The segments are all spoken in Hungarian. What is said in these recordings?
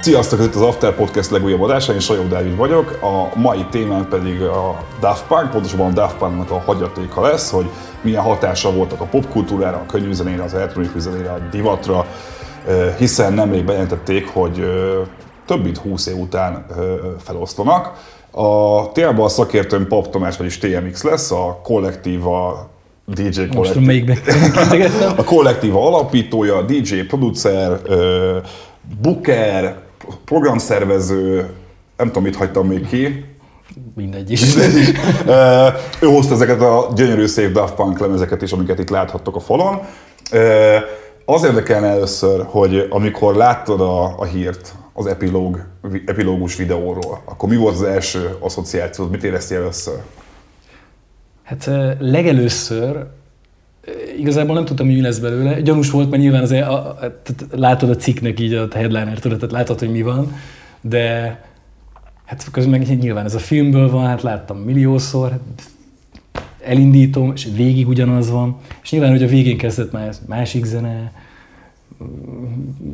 Sziasztok, itt az After Podcast legújabb adása, én Sajó Dávid vagyok. A mai témán pedig a Daft Punk, pontosabban a Daft Punknak a hagyatéka lesz, hogy milyen hatása voltak a popkultúrára, a könyvzenére, az elektronikus zenére, a divatra, hiszen nemrég bejelentették, hogy több mint 20 év után feloszlanak. A témában a szakértőm Pap Tomás, vagyis TMX lesz, a kollektíva DJ kollektív. a kollektíva alapítója, DJ, producer, booker, programszervező, nem tudom, mit hagytam még ki. Mindegy is. Mindegy is. ő hozta ezeket a gyönyörű szép Daft Punk lemezeket is, amiket itt láthattok a falon. Az érdekelne először, hogy amikor láttad a, a hírt az epilóg, epilógus videóról, akkor mi volt az első asszociáció, mit éreztél először? Hát legelőször igazából nem tudtam, hogy mi lesz belőle. Gyanús volt, mert nyilván az, a, a, a, látod a cikknek így a headliner, tudod, tehát látod, hogy mi van, de hát közben meg nyilván ez a filmből van, hát láttam milliószor, hát elindítom, és végig ugyanaz van, és nyilván, hogy a végén kezdett már másik zene,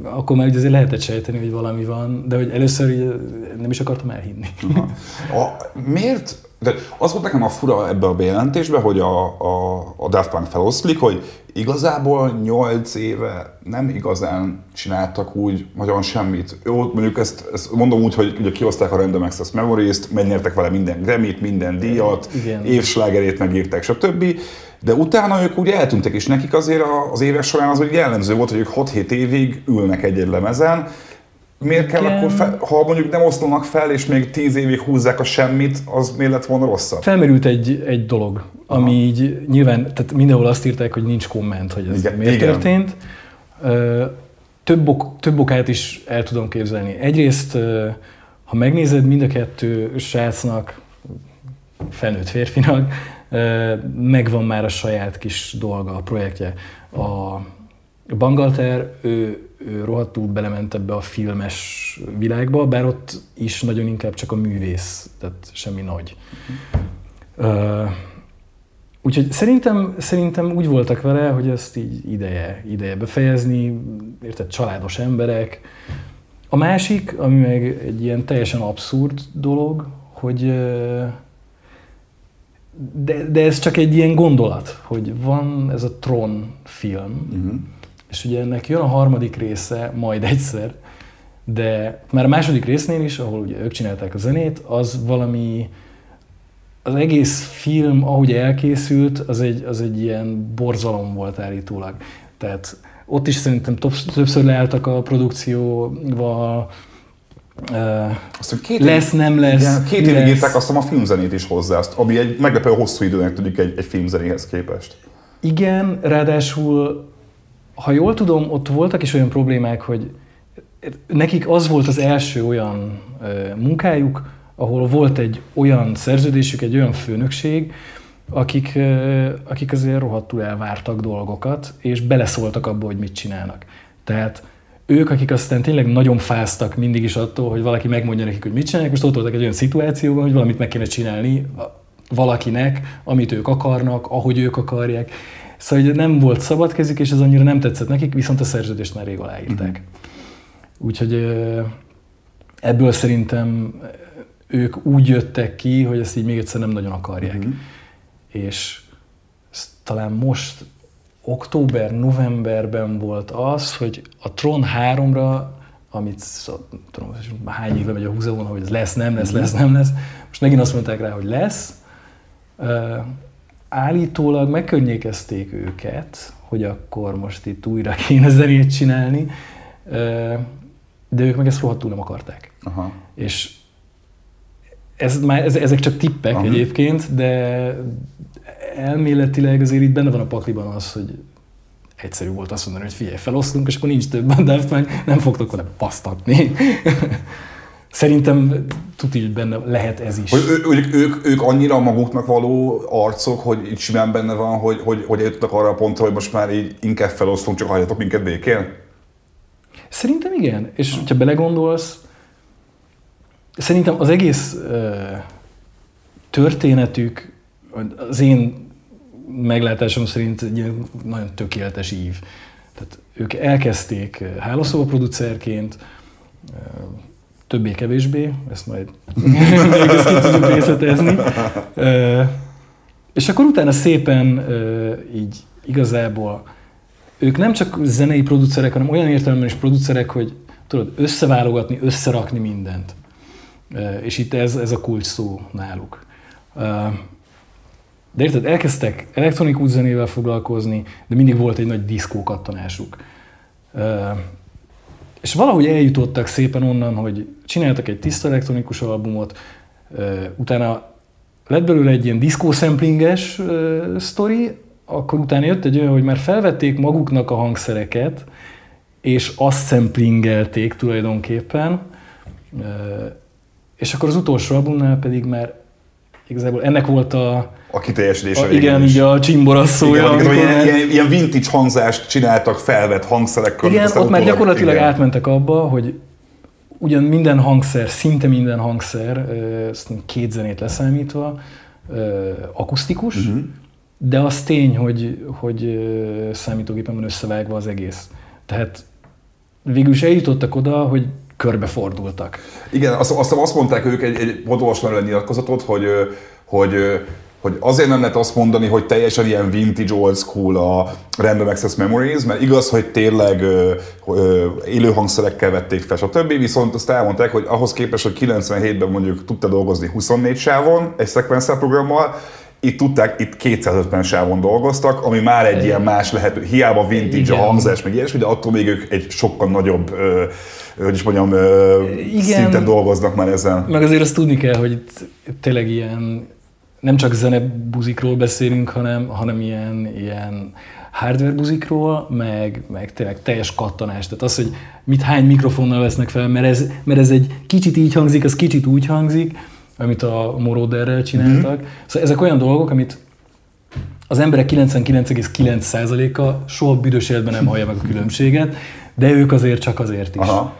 akkor már azért lehetett sejteni, hogy valami van, de hogy először így nem is akartam elhinni. Aha. A, miért de az volt nekem a fura ebbe a bejelentésbe, hogy a, a, a Daft Punk feloszlik, hogy igazából 8 éve nem igazán csináltak úgy nagyon semmit. Jó, mondjuk ezt, ezt mondom úgy, hogy ugye kihozták a Random Access Memories-t, megnyertek vele minden Grammy-t, minden díjat, Igen. évslágerét megírták, stb. De utána ők úgy eltűntek, és nekik azért az éves során az hogy jellemző volt, hogy ők 6-7 évig ülnek egy-egy lemezen, miért kell Igen. akkor, fel, ha mondjuk nem oszlanak fel, és még tíz évig húzzák a semmit, az miért lett volna rosszabb? Felmerült egy, egy dolog, Aha. ami így nyilván, tehát mindenhol azt írták, hogy nincs komment, hogy ez Igen. miért Igen. történt. Több, ok, több okát is el tudom képzelni. Egyrészt, ha megnézed mind a kettő srácnak, felnőtt férfinak, megvan már a saját kis dolga, a projektje. A Bangalter, ő ő rohadtul belement ebbe a filmes világba, bár ott is nagyon inkább csak a művész, tehát semmi nagy. Uh, úgyhogy szerintem, szerintem úgy voltak vele, hogy ezt így ideje, ideje befejezni, érted, családos emberek. A másik, ami meg egy ilyen teljesen abszurd dolog, hogy de, de ez csak egy ilyen gondolat, hogy van ez a Tron film, uh-huh és ugye ennek jön a harmadik része majd egyszer, de már a második résznél is, ahol ugye ők csinálták a zenét, az valami, az egész film, ahogy elkészült, az egy, az egy ilyen borzalom volt állítólag. Tehát ott is szerintem többször leálltak a produkcióval, azt, két lesz, nem lesz. Igen, két évig írták azt a filmzenét is hozzá, azt, ami egy meglepő hosszú időnek tűnik egy, egy filmzenéhez képest. Igen, ráadásul ha jól tudom, ott voltak is olyan problémák, hogy nekik az volt az első olyan munkájuk, ahol volt egy olyan szerződésük, egy olyan főnökség, akik, akik azért rohadtul elvártak dolgokat, és beleszóltak abba, hogy mit csinálnak. Tehát ők, akik aztán tényleg nagyon fáztak mindig is attól, hogy valaki megmondja nekik, hogy mit csinálják, most ott voltak egy olyan szituációban, hogy valamit meg kéne csinálni valakinek, amit ők akarnak, ahogy ők akarják. Szóval hogy nem volt szabad kezük, és ez annyira nem tetszett nekik, viszont a szerződést már rég aláírták. Uh-huh. Úgyhogy ebből szerintem ők úgy jöttek ki, hogy ezt így még egyszer nem nagyon akarják. Uh-huh. És talán most október-novemberben volt az, hogy a Tron 3-ra, amit tudom, hány éve megy a húzavon, hogy ez lesz, nem lesz, lesz, nem lesz, most megint azt mondták rá, hogy lesz, állítólag megkönnyékezték őket, hogy akkor most itt újra kéne zenét csinálni, de ők meg ezt rohadtul nem akarták. Aha. És ez már, ez, ezek csak tippek Aha. egyébként, de elméletileg azért itt benne van a pakliban az, hogy egyszerű volt azt mondani, hogy figyelj, felosztunk, és akkor nincs több a Daft nem fogtok vele pasztatni. Szerintem tuti, hogy benne lehet ez is. Hogy ő, ők, ők, ők annyira maguknak való arcok, hogy itt simán benne van, hogy, hogy, hogy eljutottak arra a pontra, hogy most már így inkább felosztunk, csak hagyjatok minket békén? Szerintem igen. És ha belegondolsz, szerintem az egész uh, történetük, az én meglátásom szerint egy ilyen nagyon tökéletes ív. Tehát ők elkezdték hálószóba producerként, többé-kevésbé, ezt majd ezt ki tudjuk részletezni. És akkor utána szépen így igazából ők nem csak zenei producerek, hanem olyan értelemben is producerek, hogy tudod, összeválogatni, összerakni mindent. És itt ez, ez a kulcs szó náluk. De érted, elkezdtek elektronikus zenével foglalkozni, de mindig volt egy nagy diszkó kattanásuk. És valahogy eljutottak szépen onnan, hogy csináltak egy tiszta elektronikus albumot, utána lett belőle egy ilyen diszkó szemplinges sztori, akkor utána jött egy olyan, hogy már felvették maguknak a hangszereket, és azt szemplingelték tulajdonképpen, és akkor az utolsó albumnál pedig már igazából ennek volt a... A kiteljesítése. Igen, így a csimborasszója. Igen, amikor... ilyen, ilyen, ilyen, vintage hangzást csináltak felvett hangszerekkel. Igen, ott már gyakorlatilag igen. átmentek abba, hogy ugyan minden hangszer, szinte minden hangszer, két zenét leszámítva, akusztikus, uh-huh. de az tény, hogy, hogy számítógépen van összevágva az egész. Tehát végül is eljutottak oda, hogy körbefordultak. Igen, azt, azt, azt mondták ők egy, egy podolvasnál nyilatkozatot, hogy, hogy hogy azért nem lehet azt mondani, hogy teljesen ilyen vintage old school a Random Access Memories, mert igaz, hogy tényleg ö, ö, élő hangszerekkel vették fel, stb. Viszont azt elmondták, hogy ahhoz képest, hogy 97-ben mondjuk tudta dolgozni 24 sávon egy sequencer programmal, itt tudták, itt 250 sávon dolgoztak, ami már egy ilyen más lehető, hiába vintage Igen. a hangzás, meg ilyesmi, de attól még ők egy sokkal nagyobb, ö, hogy is mondjam, Igen. szinten dolgoznak már ezen. Meg azért azt tudni kell, hogy itt tényleg ilyen nem csak zenebuzikról beszélünk, hanem, hanem ilyen, ilyen hardware buzikról, meg, meg tényleg teljes kattanás. Tehát az, hogy mit hány mikrofonnal vesznek fel, mert ez, mert ez egy kicsit így hangzik, az kicsit úgy hangzik, amit a Moroderrel csináltak. Mm-hmm. Szóval ezek olyan dolgok, amit az emberek 99,9%-a soha büdös életben nem hallja meg a különbséget, de ők azért csak azért is. Aha.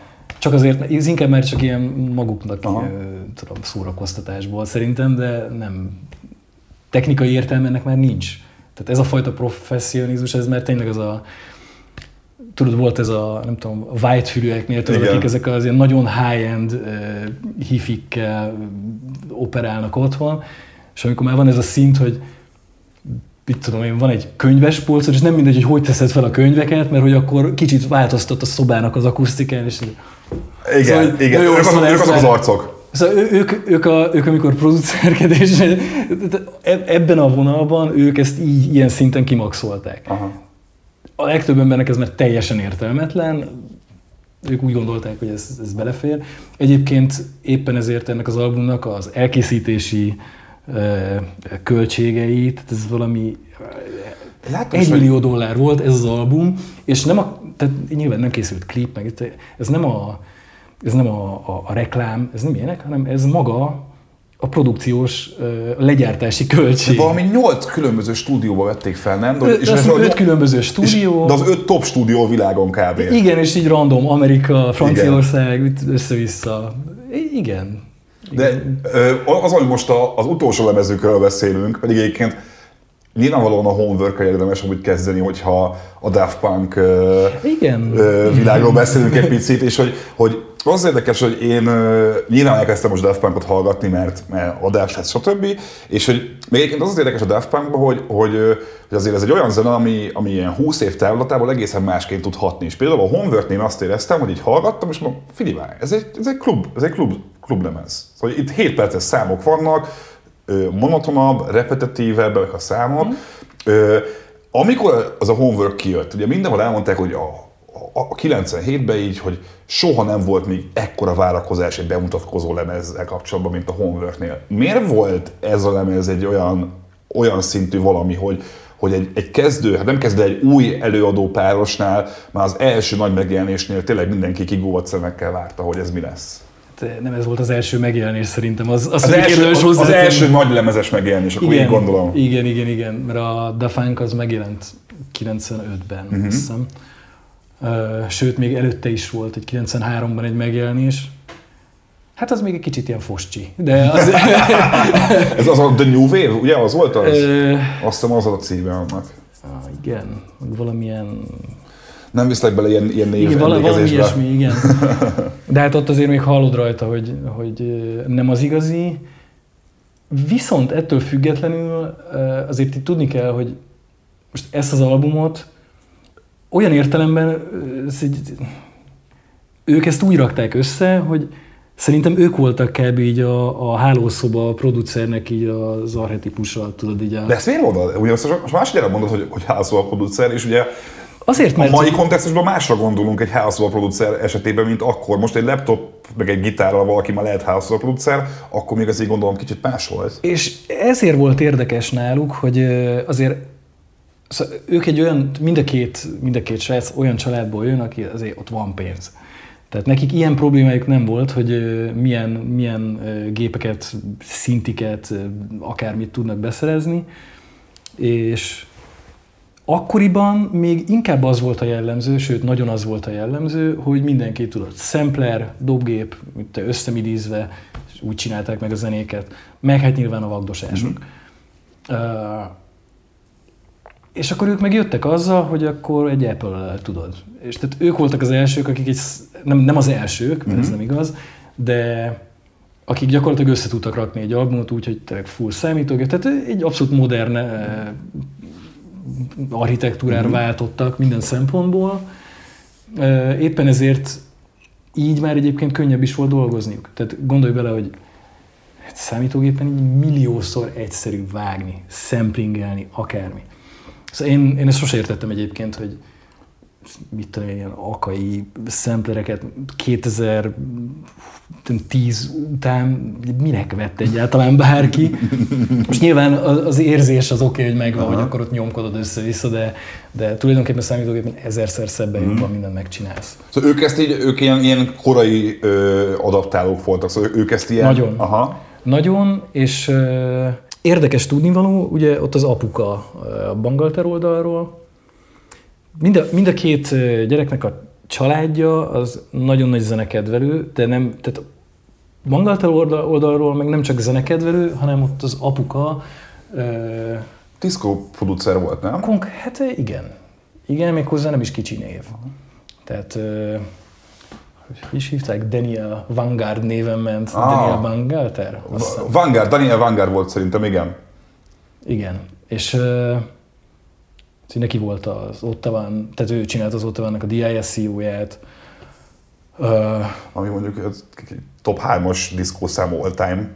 Csak azért, ez inkább már csak ilyen maguknak tudom, szórakoztatásból szerintem, de nem. Technikai értelme ennek már nincs. Tehát ez a fajta professzionizmus, ez már tényleg az a tudod, volt ez a, nem tudom, white fülűeknél, tudod, akik ezek az ilyen nagyon high-end uh, hifikkel operálnak otthon, és amikor már van ez a szint, hogy mit tudom én, van egy könyves polcod, és nem mindegy, hogy hogy teszed fel a könyveket, mert hogy akkor kicsit változtat a szobának az akusztikán, és igen, szóval, igen, ők, azok, ők azok az arcok. Szóval ők, ők, a, ők amikor producerkedés, ebben a vonalban ők ezt így, ilyen szinten kimaxolták. Aha. A legtöbb embernek ez már teljesen értelmetlen, ők úgy gondolták, hogy ez, ez belefér. Egyébként éppen ezért ennek az albumnak az elkészítési e, költségei, tehát ez valami Látom, egy millió dollár volt ez az album, és nem a, tehát nyilván nem készült klip, meg ez nem a ez nem a, a, a reklám, ez nem ilyenek, hanem ez maga a produkciós, a legyártási költség. De valami nyolc különböző stúdióba vették fel, nem? De, és ez öt különböző stúdió. És, de az öt top stúdió a világon kb. Igen, és így random, Amerika, Franciaország, össze-vissza. Igen. De az, hogy most az utolsó lemezükről beszélünk, pedig egyébként nyilvánvalóan a homework érdemes úgy kezdeni, hogyha a Daft Punk Igen. világról beszélünk egy picit, és hogy, hogy az érdekes, hogy én nyilván elkezdtem most Daft Punkot hallgatni, mert, adás lesz, stb. És hogy még egyébként az az érdekes a Daft Punkban, hogy, hogy, hogy azért ez egy olyan zene, ami, ami ilyen 20 év távlatából egészen másként tud hatni. És például a Homework-nél azt éreztem, hogy így hallgattam, és mondom, figyelj, ez egy, ez egy klub, ez egy klub, klublemez. Szóval itt 7 perces számok vannak, monotonabb, repetitívebbek a számok. Mm. Amikor az a Homework kijött, ugye mindenhol elmondták, hogy a a 97-ben így, hogy soha nem volt még ekkora várakozás egy bemutatkozó lemezzel kapcsolatban, mint a Homeworknél. Miért volt ez a lemez egy olyan, olyan szintű valami, hogy, hogy egy, egy kezdő, hát nem kezdő, egy új előadó párosnál, már az első nagy megjelenésnél tényleg mindenki kigólt szemekkel várta, hogy ez mi lesz. Hát, nem ez volt az első megjelenés szerintem. Az, az, az, első, az, az első nagy lemezes megjelenés, akkor igen, így gondolom. Igen, igen, igen, mert a The Funk az megjelent 95-ben, uh-huh. azt hiszem sőt még előtte is volt egy 93-ban egy megjelenés, Hát az még egy kicsit ilyen foscsi, de az... Ez az a The New Wave, ugye? Az volt az? Azt hiszem az a címe annak. ah, igen, valamilyen... Nem viszlek bele ilyen, ilyen név Igen, vala, valami ilyesmi, igen. De hát ott azért még hallod rajta, hogy, hogy nem az igazi. Viszont ettől függetlenül azért itt tudni kell, hogy most ezt az albumot olyan értelemben ez egy, ők ezt úgy rakták össze, hogy szerintem ők voltak kb. így a, a hálószoba producernek így az archetipusa, tudod így a... De ezt miért mondod? Ugye most másodjára mondod, hogy, hogy házszóval producer, és ugye Azért, a mert... mai kontextusban másra gondolunk egy házszóval producer esetében, mint akkor. Most egy laptop, meg egy gitárral valaki már lehet házszóval producer, akkor még azért gondolom kicsit más volt. És ezért volt érdekes náluk, hogy azért szóval ők egy olyan, mind a két, mind a két srác olyan családból jön, aki azért ott van pénz. Tehát nekik ilyen problémájuk nem volt, hogy milyen, milyen gépeket, szintiket, akármit tudnak beszerezni, és akkoriban még inkább az volt a jellemző, sőt nagyon az volt a jellemző, hogy mindenki tudott sampler, dobgép, te összemidízve, és úgy csinálták meg a zenéket, meg hát nyilván a vagdosások. Uh, és akkor ők megjöttek azzal, hogy akkor egy apple tudod. És tehát ők voltak az elsők, akik egy, nem, nem az elsők, mert ez nem igaz, de akik gyakorlatilag össze tudtak rakni egy albumot úgy, hogy tényleg full számítógép, tehát egy abszolút modern architektúrára váltottak minden szempontból. Éppen ezért így már egyébként könnyebb is volt dolgozniuk. Tehát gondolj bele, hogy egy számítógépen így milliószor egyszerű vágni, szemplingelni, akármi. Szóval én, én ezt sose értettem egyébként, hogy mit tudom, én, ilyen akai szemplereket 2010 után minek vett egyáltalán bárki. Most nyilván az érzés az oké, hogy megvan, hogy akkor ott nyomkodod össze-vissza, de, de tulajdonképpen a számítógépen ezerszer szebben jobban mindent megcsinálsz. Szóval ők ezt így, ők ilyen, ilyen korai ö, adaptálók voltak, szóval ők ezt ilyen... Nagyon. Aha. Nagyon, és uh, érdekes tudnivaló, ugye ott az apuka ö, a Bangalter oldalról. Mind a, mind a két gyereknek a családja az nagyon nagy zenekedvelő, de nem, tehát Bangalter oldal, oldalról meg nem csak zenekedvelő, hanem ott az apuka ö, Disco producer volt, nem? Konk, hát igen. Igen, méghozzá nem is kicsi név. Tehát, ö, hogy is hívták? Daniel Vanguard néven ment. Ah. Daniel hiszem. Vanguard, Daniel Vanguard volt szerintem, igen. Igen. És uh, neki volt az Ottavan, tehát ő csinált az Ottavannak a DISCO-ját. Uh, Ami mondjuk ez top 3-as diszkószám all time.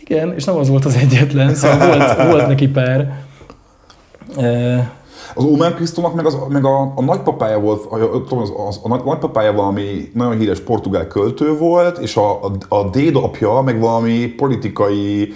igen, és nem az volt az egyetlen, szóval volt, volt neki pár. Uh, Az Omer Krisztónak meg, az, meg a, a nagypapája volt, a, az, az, a nagy- nagypapája valami nagyon híres portugál költő volt, és a, a, a dédapja meg valami politikai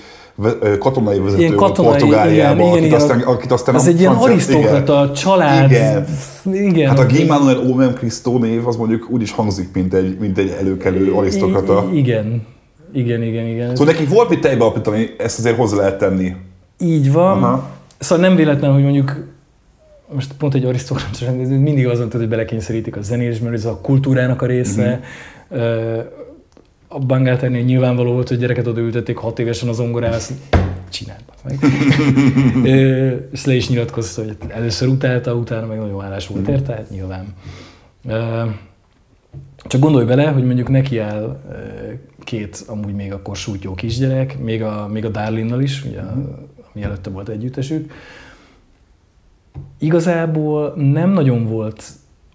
katonai vezető ilyen katonai, Portugáliában, igen, akit, igen, aztán, akit aztán az a egy ilyen arisztokrata család. Igen. igen. Hát a Guy Manuel Omen Cristo név az mondjuk úgy is hangzik, mint egy, mint egy előkelő arisztokrata. Igen. Igen, igen, igen. Szóval neki volt mit tejbe alapítani, ezt azért hozzá lehet tenni. Így van. Aha. Szóval nem véletlen, hogy mondjuk most pont egy arisztokrata, mindig azon tudod, hogy belekényszerítik a zenés, mert ez a kultúrának a része. Uh-huh. A Bangáternél nyilvánvaló volt, hogy gyereket odaültették hat évesen az zongorára, azt csináld meg. És le is nyilatkozta, hogy először utálta, utána meg nagyon állás volt érte, hát nyilván. Csak gondolj bele, hogy mondjuk neki áll két amúgy még akkor sútyó kisgyerek, még a, még a Darlinnal is, ugye, ami előtte volt együttesük. Igazából nem nagyon volt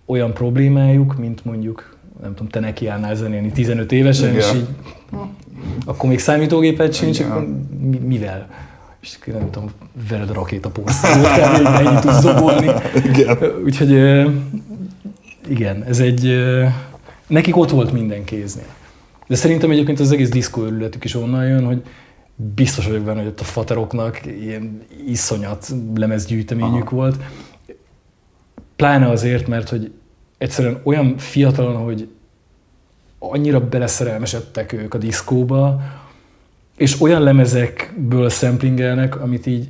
olyan problémájuk, mint mondjuk, nem tudom, te nekiállnál zenélni 15 évesen, Igen. és így akkor még számítógépet sincs, Igen. akkor mi, mivel? És nem tudom, rakétaporszívót, kb. ennyit tudsz dobolni. Igen. Úgyhogy igen, ez egy... Nekik ott volt minden kéznél. De szerintem egyébként az egész diszkó örületük is onnan jön, hogy biztos vagyok benne, hogy ott a fateroknak ilyen iszonyat lemezgyűjteményük Aha. volt. Pláne azért, mert hogy egyszerűen olyan fiatalon, hogy annyira beleszerelmesedtek ők a diszkóba, és olyan lemezekből szemplingelnek, amit így,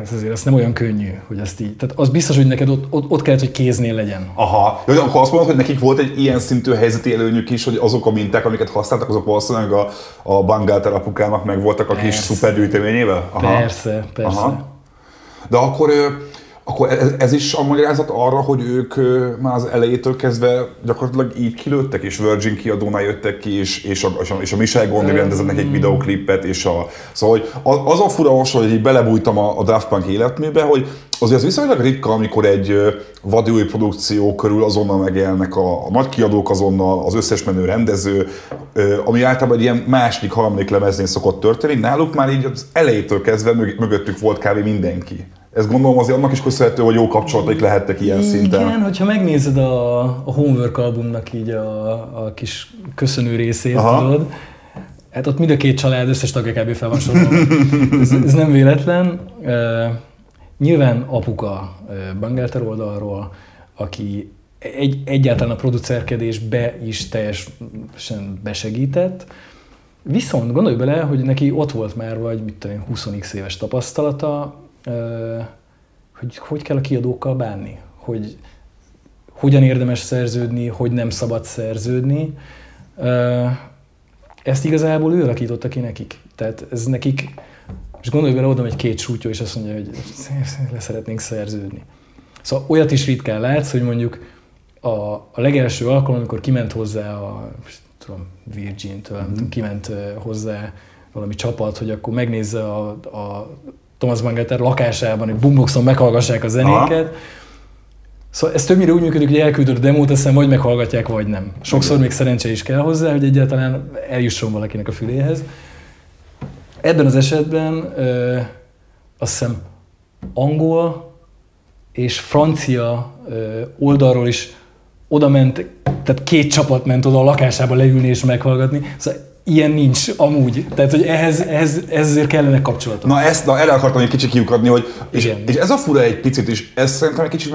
Ez azért az nem olyan könnyű, hogy ezt így. Tehát az biztos, hogy neked ott, ott, ott kellett, hogy kéznél legyen. Aha. Jó, akkor azt mondod, hogy nekik volt egy ilyen szintű helyzeti előnyük is, hogy azok a minták, amiket használtak, azok valószínűleg a, a Bangalter apukának meg voltak a kis Persze. szupergyűjteményével? Aha. Persze, persze. Aha. De akkor, akkor ez, ez is a magyarázat arra, hogy ők már az elejétől kezdve gyakorlatilag így kilőttek, és Virgin kiadónál jöttek ki, és, és, a, és, a, és a Michel Gondry rendezett nekik videoklipet, és a, szóval hogy az a fura hasonló, hogy így belebújtam a, a Daft Punk életműbe, hogy azért az viszonylag ritka, amikor egy új produkció körül azonnal megjelennek a, a nagy kiadók azonnal, az összes menő rendező, ami általában egy ilyen második, harmadik lemeznél szokott történni, náluk már így az elejétől kezdve mög- mögöttük volt kb. mindenki. Ez gondolom azért annak is köszönhető, hogy jó kapcsolataik lehettek ilyen szinten. Igen, hogyha megnézed a, a Homework albumnak így a, a kis köszönő részét, Aha. tudod, hát ott mind a két család összes tagja kb. fel van ez, ez, nem véletlen. Uh, nyilván apuka uh, Bangalter oldalról, aki egy, egyáltalán a producerkedésbe is teljesen besegített, Viszont gondolj bele, hogy neki ott volt már vagy, mit tudom én, 20x éves tapasztalata, hogy hogy kell a kiadókkal bánni, hogy hogyan érdemes szerződni, hogy nem szabad szerződni. Ezt igazából ő alakította ki nekik. Tehát ez nekik, és gondolj bele, oda egy két sútyó, és azt mondja, hogy le szeretnénk szerződni. Szóval olyat is ritkán látsz, hogy mondjuk a, a legelső alkalom, amikor kiment hozzá a tudom, Virgin-től, mm-hmm. kiment hozzá valami csapat, hogy akkor megnézze a, a Thomas Bangalter lakásában, egy boomboxon meghallgassák a zenéket. Aha. Szóval ez többnyire úgy működik, hogy elküldöd a demót, aztán vagy meghallgatják, vagy nem. Sokszor még szerencse is kell hozzá, hogy egyáltalán eljusson valakinek a füléhez. Ebben az esetben ö, azt hiszem angol és francia ö, oldalról is oda ment, tehát két csapat ment oda a lakásába leülni és meghallgatni. Szóval ilyen nincs amúgy. Tehát, hogy ehhez, ehhez, ezért kellene kapcsolatok. Na, ezt, na erre akartam egy kicsit kiukadni, hogy és, Igen. és, ez a fura egy picit is, ez szerintem egy kicsit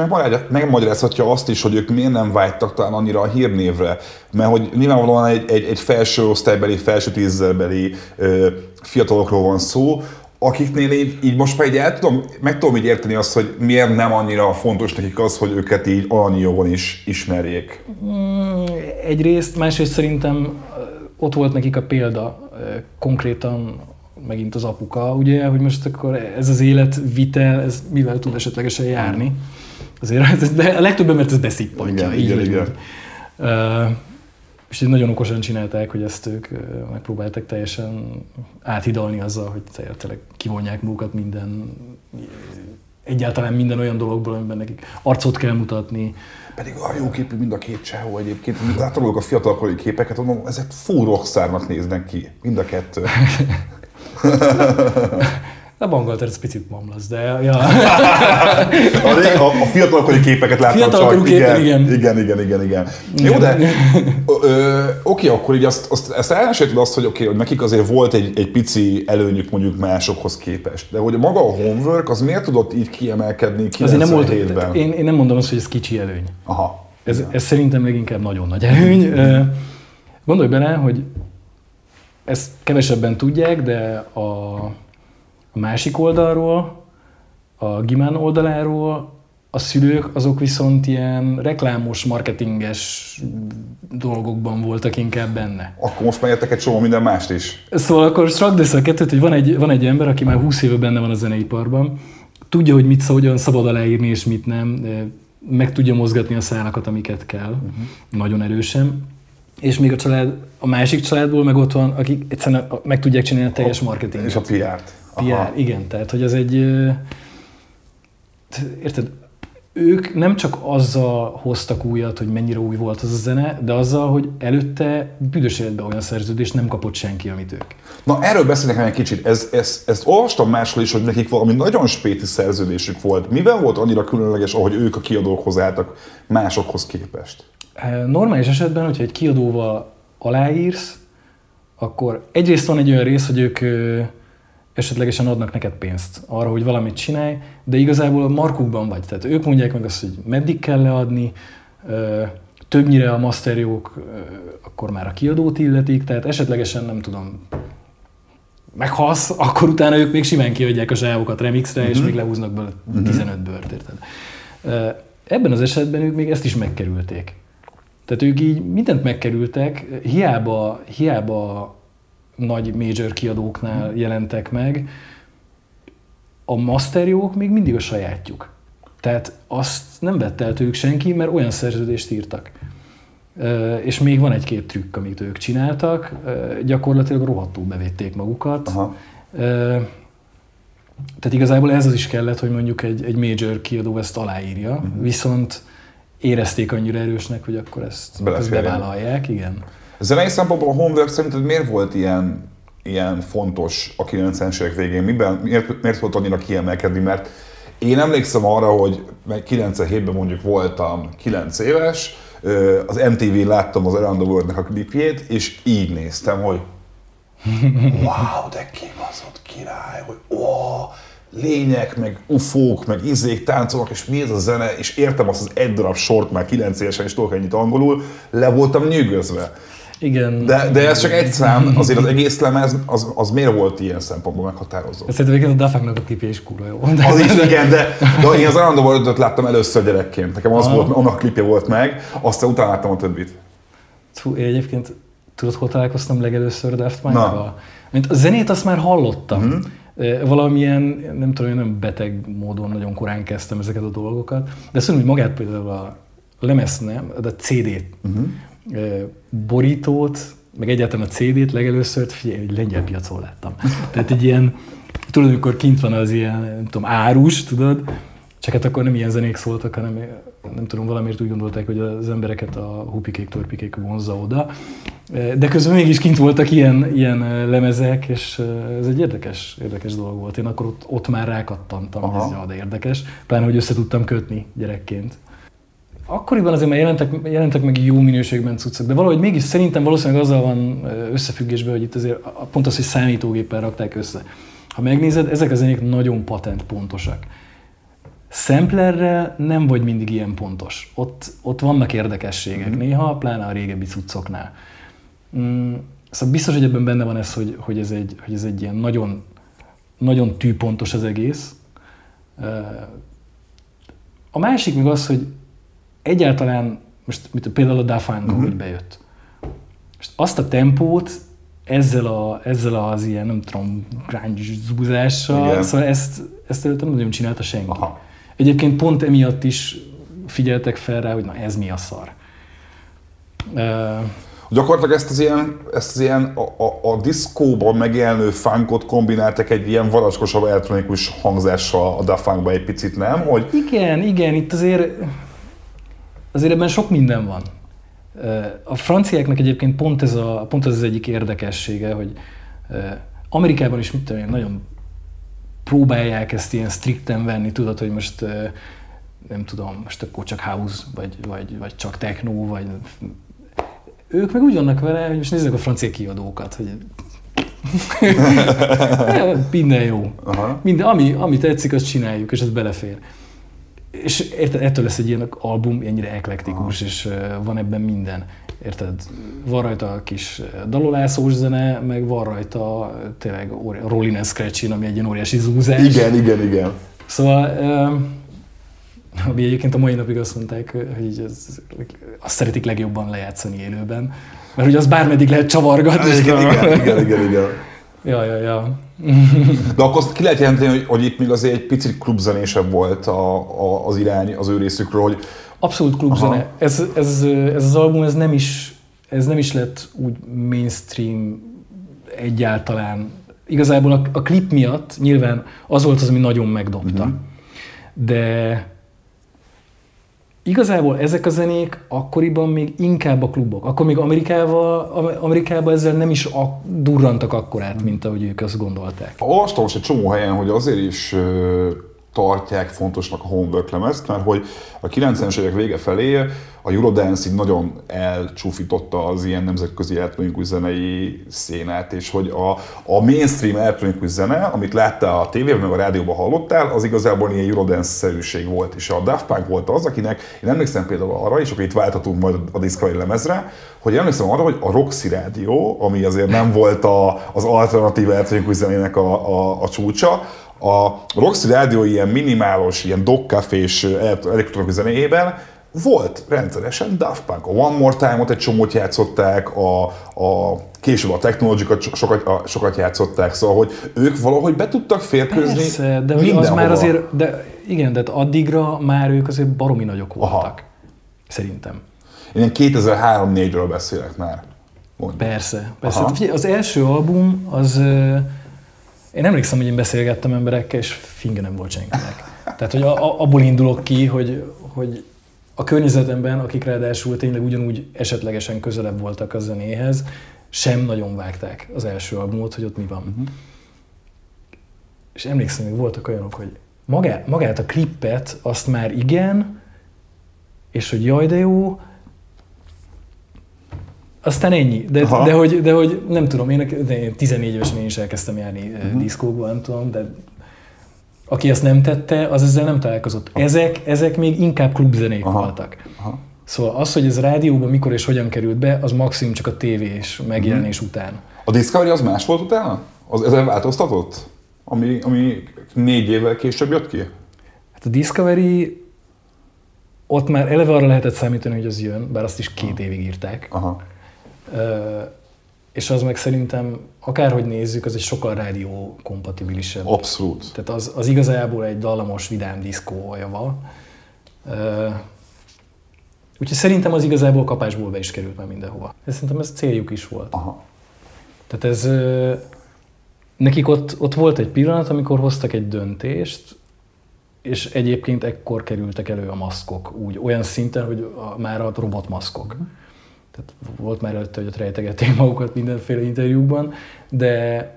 megmagyarázhatja, azt is, hogy ők miért nem vágytak talán annyira a hírnévre. Mert hogy nyilvánvalóan egy, egy, egy felső osztálybeli, felső tízezerbeli ö, fiatalokról van szó, akiknél így, így most már így el tudom, meg tudom így érteni azt, hogy miért nem annyira fontos nekik az, hogy őket így annyi jogon is ismerjék. Mm, Egyrészt, másrészt szerintem ott volt nekik a példa, konkrétan megint az apuka, ugye, hogy most akkor ez az életvitel, ez mivel tud esetlegesen járni. Azért ez, de a legtöbben, mert ez beszippantja. Igen, így igen, igen. Ö, és így nagyon okosan csinálták, hogy ezt ők megpróbáltak teljesen áthidalni azzal, hogy tényleg kivonják magukat minden, egyáltalán minden olyan dologból, amiben nekik arcot kell mutatni, Pedig olyan jó képű mind a két csehó egyébként. Látom a fiatalkori képeket, mondom, ezek fú rockstárnak néznek ki, mind a kettő. A Bangalter ez picit mamlasz, de ja. A, a, fiatalkori képeket láttam Fiatalkorú csak. képen, igen, igen. igen, igen, igen, igen. Jó, de ö, ö, oké, akkor így azt, azt, ezt elmesélted azt, hogy oké, hogy nekik azért volt egy, egy pici előnyük mondjuk másokhoz képest. De hogy maga a homework, az miért tudott így kiemelkedni Azért nem volt, 97-ben? tehát én, én nem mondom azt, hogy ez kicsi előny. Aha. Ez, ez szerintem leginkább nagyon nagy előny. Gondolj bele, hogy ezt kevesebben tudják, de a, a másik oldalról, a Gimán oldaláról a szülők azok viszont ilyen reklámos, marketinges dolgokban voltak inkább benne. Akkor most megértek egy csomó minden mást is. Szóval akkor struck this a kettőt, hogy van egy, van egy ember, aki már 20 éve benne van a zeneiparban, tudja, hogy mit hogyan szabad aláírni és mit nem, meg tudja mozgatni a szálakat, amiket kell, uh-huh. nagyon erősen. És még a család, a másik családból meg ott van, akik egyszerűen meg tudják csinálni a teljes marketinget. És a PR-t. PR, igen, tehát hogy az egy, érted, ők nem csak azzal hoztak újat, hogy mennyire új volt az a zene, de azzal, hogy előtte büdös életben olyan szerződést nem kapott senki, amit ők. Na erről beszélnek egy kicsit. Ez, ez, ezt olvastam máshol is, hogy nekik valami nagyon spéti szerződésük volt. Miben volt annyira különleges, ahogy ők a kiadókhoz álltak másokhoz képest? Normális esetben, hogyha egy kiadóval aláírsz, akkor egyrészt van egy olyan rész, hogy ők esetlegesen adnak neked pénzt arra, hogy valamit csinálj, de igazából a markukban vagy. Tehát ők mondják meg azt, hogy meddig kell leadni, többnyire a masterjók ö, akkor már a kiadót illetik, tehát esetlegesen nem tudom, meghalsz, akkor utána ők még simán kiadják a zsávokat remixre, uh-huh. és mhm. még lehúznak belőle uh-huh. 15 bőrt, érted? Ebben az esetben ők még ezt is megkerülték. Tehát ők így mindent megkerültek, hiába, hiába nagy major kiadóknál jelentek meg, a masterjók még mindig a sajátjuk. Tehát azt nem vett el tőlük senki, mert olyan szerződést írtak. És még van egy-két trükk, amit ők csináltak, gyakorlatilag rohadtul bevédték magukat. Aha. Tehát igazából ez az is kellett, hogy mondjuk egy, egy major kiadó ezt aláírja, uh-huh. viszont érezték annyira erősnek, hogy akkor ezt, ezt bevállalják, igen. Zenei szempontból a Homework szerinted miért volt ilyen, ilyen fontos a 90-es évek végén? Miben, miért, miért volt annyira kiemelkedni? Mert én emlékszem arra, hogy 97-ben mondjuk voltam 9 éves, az MTV-n láttam az Around the World-nek a klipjét, és így néztem, hogy wow, de kibaszott király, hogy ó, lények, meg ufók, meg izék táncolnak, és mi ez a zene, és értem azt az egy darab sort már 9 évesen, és tudok ennyit angolul, le voltam nyűgözve. Igen. De, de ez csak egy szám, azért az egész lemez, az, az miért volt ilyen szempontból meghatározó? Szerintem a Dafangnak a klipje is kurva jó. Az is, igen, de, de én az Aranda world láttam először gyerekként. Nekem az Aha. volt, annak klipje volt meg, aztán utána láttam a többit. Hú, én egyébként tudod, hol találkoztam legelőször Daft Punk-kal? Mint a zenét azt már hallottam. Uh-huh. Valamilyen, nem tudom, nem beteg módon nagyon korán kezdtem ezeket a dolgokat, de mondom, hogy magát például a lemez nem, de a CD-t, uh-huh borítót, meg egyáltalán a CD-t legelőször, figyelj, egy lengyel piacon láttam. Tehát egy ilyen, tudod, amikor kint van az ilyen, nem tudom, árus, tudod, csak hát akkor nem ilyen zenék szóltak, hanem nem tudom, valamiért úgy gondolták, hogy az embereket a hupikék, torpikék vonzza oda. De közben mégis kint voltak ilyen, ilyen lemezek, és ez egy érdekes, érdekes dolog volt. Én akkor ott, ott már rákattantam, hogy ez ja, de érdekes. Pláne, hogy össze tudtam kötni gyerekként akkoriban azért már jelentek, jelentek meg jó minőségben cuccok, de valahogy mégis szerintem valószínűleg azzal van összefüggésben, hogy itt azért pont az, hogy számítógéppel rakták össze. Ha megnézed, ezek a zenék nagyon patent pontosak. Samplerrel nem vagy mindig ilyen pontos. Ott, ott vannak érdekességek mm-hmm. néha, pláne a régebbi cuccoknál. Mm, szóval biztos, hogy ebben benne van ez, hogy, hogy, ez, egy, hogy ez egy ilyen nagyon, nagyon tűpontos az egész. A másik még az, hogy egyáltalán, most mit, például a Dafang, uh-huh. hogy bejött. Most azt a tempót ezzel, a, ezzel az ilyen, nem tudom, grunge zúzással, Igen. szóval ezt, ezt előtte nem nagyon csinálta senki. Aha. Egyébként pont emiatt is figyeltek fel rá, hogy na ez mi a szar. Uh, Gyakorlatilag ezt az ilyen, ezt az ilyen a, a, a diszkóban megjelenő funkot kombináltak egy ilyen varacskosabb elektronikus hangzással a Daft egy picit, nem? Hogy... Igen, igen, itt azért azért ebben sok minden van. A franciáknak egyébként pont ez, a, pont ez az egyik érdekessége, hogy Amerikában is mit tudom én, nagyon próbálják ezt ilyen strikten venni, tudod, hogy most nem tudom, most akkor csak house, vagy, vagy, vagy csak techno, vagy ők meg úgy vannak vele, hogy most nézzük a francia kiadókat, hogy minden jó. Aha. Minden, ami, ami tetszik, azt csináljuk, és ez belefér és érted, ettől lesz egy ilyen album ennyire eklektikus, Aha. és van ebben minden. Érted? Van rajta a kis dalolászós zene, meg van rajta tényleg Rollin and Scratchin, ami egy ilyen óriási zúzás. Igen, igen, igen. Szóval, ami egyébként a mai napig azt mondták, hogy ez, azt szeretik legjobban lejátszani élőben, mert hogy az bármeddig lehet csavargatni. Igen, igen, igen, igen, igen. Ja, ja, ja. De akkor azt ki lehet jelenteni, hogy, hogy itt még azért egy picit klubzenésebb volt a, a, az irány az ő részükről, hogy... Abszolút klubzene. Ez, ez, ez, az album ez nem, is, ez nem is lett úgy mainstream egyáltalán. Igazából a, a klip miatt nyilván az volt az, ami nagyon megdobta. Uh-huh. De Igazából ezek a zenék akkoriban még inkább a klubok. Akkor még Amerikával, Amerikában ezzel nem is a, durrantak akkorát, mint ahogy ők azt gondolták. Olvastam most egy csomó helyen, hogy azért is tartják fontosnak a homework lemezt, mert hogy a 90-es évek vége felé a Eurodance így nagyon elcsúfította az ilyen nemzetközi elektronikus zenei szénát, és hogy a, a mainstream elektronikus zene, amit láttál a tévében, meg a rádióban hallottál, az igazából ilyen Eurodance-szerűség volt, és a Daft Punk volt az, akinek, én emlékszem például arra, és akkor itt váltatunk majd a Discovery lemezre, hogy emlékszem arra, hogy a Roxy Rádió, ami azért nem volt a, az alternatív elektronikus zenének a, a, a csúcsa, a Roxy Rádió ilyen minimálos, ilyen dogcafés elektronikus zenéjében volt rendszeresen Daft Punk. A One More Time-ot egy csomót játszották, a, a később a technology sokat, a, sokat játszották, szóval, hogy ők valahogy be tudtak férkőzni Persze, de hogy az már azért, de igen, de addigra már ők azért baromi nagyok voltak. Aha. Szerintem. Én 2003-4-ről beszélek már. Mondjuk. Persze, persze. Hát, az első album az én emlékszem, hogy én beszélgettem emberekkel, és finge nem volt senkinek. Tehát, hogy a, a, abból indulok ki, hogy, hogy a környezetemben, akik ráadásul tényleg ugyanúgy esetlegesen közelebb voltak a zenéhez, sem nagyon vágták az első albumot, hogy ott mi van. Uh-huh. És emlékszem, hogy voltak olyanok, hogy magát, magát a klippet, azt már igen, és hogy jaj, de jó, aztán ennyi. De, de, hogy, de hogy nem tudom, én, én 14 évesen én is elkezdtem járni uh-huh. diszkókba, nem tudom, de aki ezt nem tette, az ezzel nem találkozott. Ezek, ezek még inkább klubzenék Aha. voltak. Aha. Szóval az, hogy ez rádióban mikor és hogyan került be, az maximum csak a tévés megjelenés uh-huh. után. A Discovery az más volt utána? Az ezen változtatott? Ami, ami négy évvel később jött ki? Hát a Discovery ott már eleve arra lehetett számítani, hogy az jön, bár azt is két évig írták. Aha és az meg szerintem, akárhogy nézzük, az egy sokkal rádió kompatibilisebb. Abszolút. Tehát az, az igazából egy dallamos, vidám diszkó a java. Úgyhogy szerintem az igazából kapásból be is került már mindenhova. Ez szerintem ez céljuk is volt. Aha. Tehát ez, nekik ott, ott volt egy pillanat, amikor hoztak egy döntést, és egyébként ekkor kerültek elő a maszkok úgy, olyan szinten, hogy a, már a robotmaszkok. Uh-huh tehát volt már előtte, hogy ott rejtegették magukat mindenféle interjúkban, de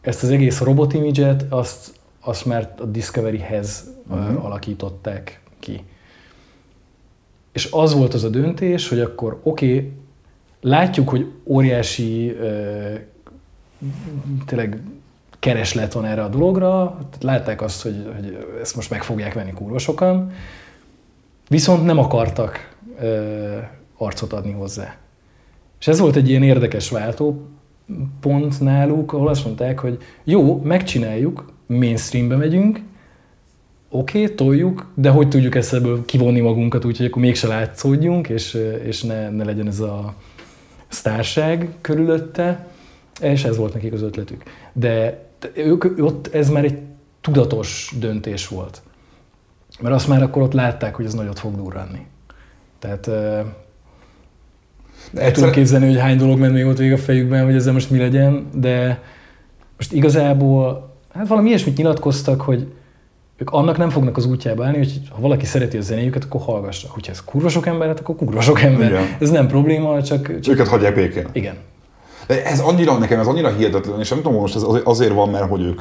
ezt az egész robot image azt, azt már a Discovery-hez uh-huh. alakították ki. És az volt az a döntés, hogy akkor oké, okay, látjuk, hogy óriási tényleg kereslet van erre a dologra, látták azt, hogy, hogy ezt most meg fogják venni kurva sokan, viszont nem akartak arcot adni hozzá. És ez volt egy ilyen érdekes váltó pont náluk, ahol azt mondták, hogy jó, megcsináljuk, mainstreambe megyünk, oké, okay, toljuk, de hogy tudjuk ezt ebből kivonni magunkat, úgyhogy akkor mégse látszódjunk, és, és ne, ne legyen ez a sztárság körülötte, és ez volt nekik az ötletük. De ők, ott ez már egy tudatos döntés volt. Mert azt már akkor ott látták, hogy ez nagyot fog durranni. Tehát el tudom képzelni, hogy hány dolog ment még ott végig a fejükben, hogy ezzel most mi legyen, de most igazából hát valami ilyesmit nyilatkoztak, hogy ők annak nem fognak az útjába állni, hogy ha valaki szereti a zenéjüket, akkor hallgassa. Hogyha ez kurva sok ember, hát akkor kurva sok ember. Igen. Ez nem probléma, csak, csak... Őket hagyják békén. Igen. De ez annyira, nekem ez annyira hihetetlen, és nem tudom, most ez azért van, mert hogy ők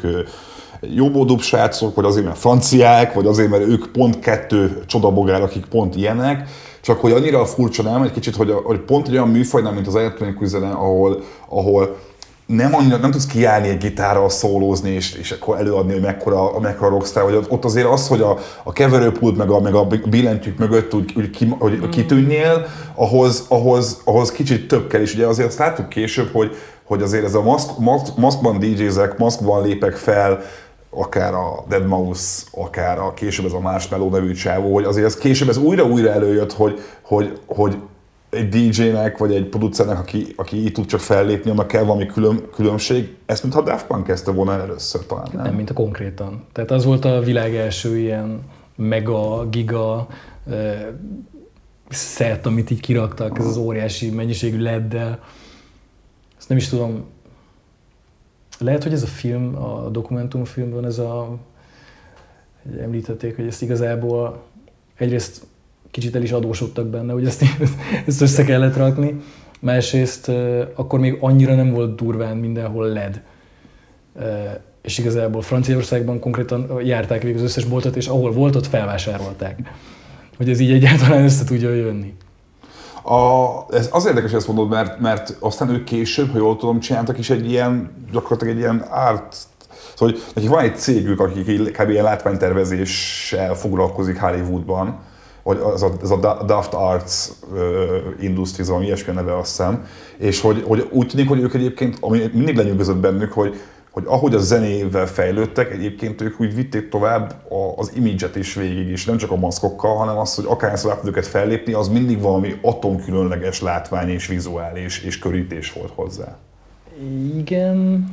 jóbódúbb srácok, vagy azért, mert franciák, vagy azért, mert ők pont kettő csodabogár, akik pont ilyenek, csak hogy annyira furcsa nem? Egy kicsit, hogy, a, hogy pont egy olyan műfajnál, mint az elektronikus zene, ahol, ahol nem, annyira, nem tudsz kiállni egy gitárral szólózni, és, és akkor előadni, hogy mekkora, mekkora rockstar, hogy ott azért az, hogy a, a keverőpult, meg a, meg a billentyűk mögött úgy, úgy ki, hogy mm. kitűnnél, ahhoz, ahhoz, ahhoz kicsit több kell, és ugye azért azt láttuk később, hogy, hogy azért ez a maszk, maszk, maszkban DJ-zek, maszkban lépek fel, akár a Dead Mouse, akár a később ez a Marshmallow nevű csávó, hogy azért ez később ez újra-újra előjött, hogy, hogy, hogy egy DJ-nek, vagy egy producernek, aki, aki így tud csak fellépni, annak kell valami külön, különbség. Ezt mintha Daft Punk kezdte volna először talán, nem? Nem, mint a konkrétan. Tehát az volt a világ első ilyen mega, giga uh, set, amit így kiraktak, ez az óriási mennyiségű leddel. Ezt nem is tudom, lehet, hogy ez a film, a dokumentumfilmben ez a, említették, hogy ezt igazából egyrészt kicsit el is adósodtak benne, hogy ezt, ezt össze kellett rakni, másrészt akkor még annyira nem volt durván mindenhol LED. és igazából Franciaországban konkrétan járták végig az összes boltot, és ahol volt, ott felvásárolták. Hogy ez így egyáltalán össze tudja jönni. A, ez az érdekes, hogy ezt mondod, mert, mert aztán ők később, ha jól tudom, csináltak is egy ilyen, gyakorlatilag egy ilyen árt Szóval, hogy nekik van egy cégük, akik kb. ilyen látványtervezéssel foglalkozik Hollywoodban, vagy az a, az a Daft Arts uh, Industries, valami ilyesmi neve azt hiszem, és hogy, hogy úgy tűnik, hogy ők egyébként, ami mindig lenyűgözött bennük, hogy, hogy ahogy a zenével fejlődtek, egyébként ők úgy vitték tovább az imidzset is végig is, nem csak a maszkokkal, hanem azt, hogy akárhányszor látod őket fellépni, az mindig valami atomkülönleges látvány és vizuális és körítés volt hozzá. Igen,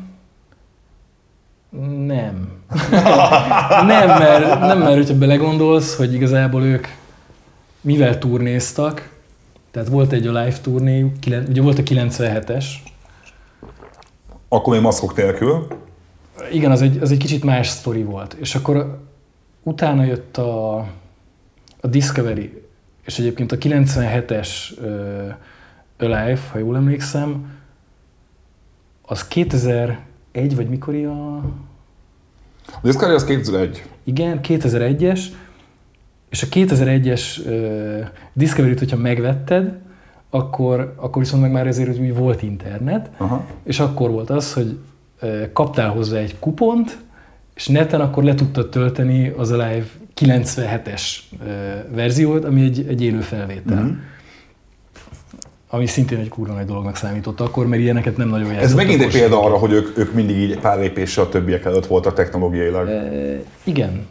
nem. nem, mert, nem, mert hogyha belegondolsz, hogy igazából ők mivel turnéztak, tehát volt egy a live turnéjuk, ugye volt a 97-es. Akkor még maszkok nélkül. Igen, az egy, az egy kicsit más sztori volt. És akkor utána jött a, a Discovery, és egyébként a 97-es uh, Alive, ha jól emlékszem, az 2000 egy vagy mikor a... A Discovery az 2001. Igen, 2001-es, és a 2001-es uh, Discovery-t, hogyha megvetted, akkor, akkor viszont meg már ezért úgy volt internet, Aha. és akkor volt az, hogy kaptál hozzá egy kupont, és neten akkor le tudtad tölteni az a Live 97-es uh, verziót, ami egy, egy élő felvétel. Uh-huh ami szintén egy kurva nagy dolognak számított akkor, mert ilyeneket nem nagyon Ez megint egy példa arra, hogy ők, ők mindig így pár lépéssel a többiek előtt voltak technológiailag. E, igen.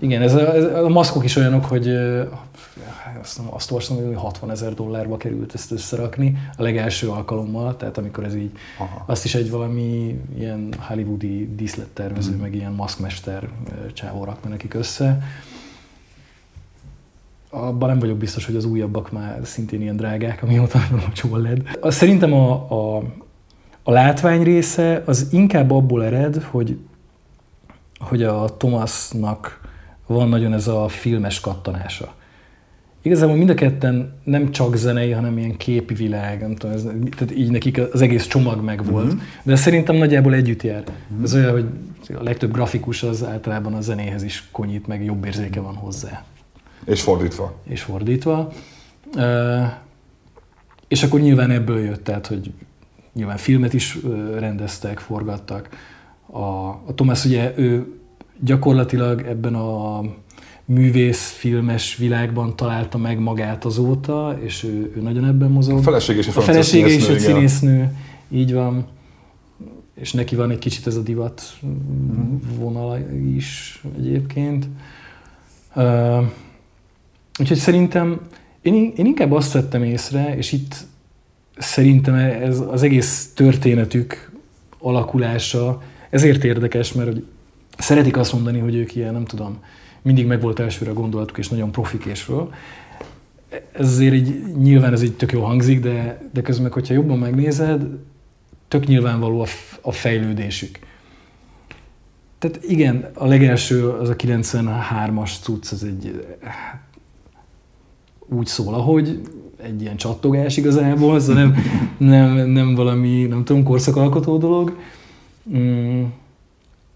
Igen, ez a, ez a maszkok is olyanok, hogy azt, azt olvastam, hogy 60 ezer dollárba került ezt összerakni a legelső alkalommal, tehát amikor ez így, Aha. azt is egy valami ilyen hollywoodi díszlettervező, hmm. meg ilyen maszkmester csávó rakna nekik össze abban nem vagyok biztos, hogy az újabbak már szintén ilyen drágák, amióta a csomó LED. Szerintem a, a, a látvány része az inkább abból ered, hogy, hogy a Thomasnak van nagyon ez a filmes kattanása. Igazából mind a ketten nem csak zenei, hanem ilyen képi világ, nem tudom, ez, tehát így nekik az egész csomag megvolt. Mm-hmm. De szerintem nagyjából együtt jár. Mm-hmm. Ez olyan, hogy a legtöbb grafikus az általában a zenéhez is konyít, meg jobb érzéke van hozzá. És fordítva. És fordítva. És akkor nyilván ebből jött, tehát, hogy nyilván filmet is rendeztek, forgattak. A, a Thomas ugye ő gyakorlatilag ebben a művész, filmes világban találta meg magát azóta, és ő, ő nagyon ebben mozog. A felesége is a, a felesége is egy színésznő, így van. És neki van egy kicsit ez a divat vonala is egyébként. Úgyhogy szerintem én, én inkább azt vettem észre, és itt szerintem ez az egész történetük alakulása ezért érdekes, mert hogy szeretik azt mondani, hogy ők ilyen, nem tudom, mindig meg volt elsőre a gondolatuk, és nagyon profikésről. Ez azért így, nyilván ez így tök jó hangzik, de, de közben meg, hogyha jobban megnézed, tök nyilvánvaló a, a fejlődésük. Tehát igen, a legelső, az a 93-as cucc, az egy úgy szól, ahogy egy ilyen csattogás igazából, ez nem, nem, nem valami, nem tudom, korszakalkotó dolog. Mm,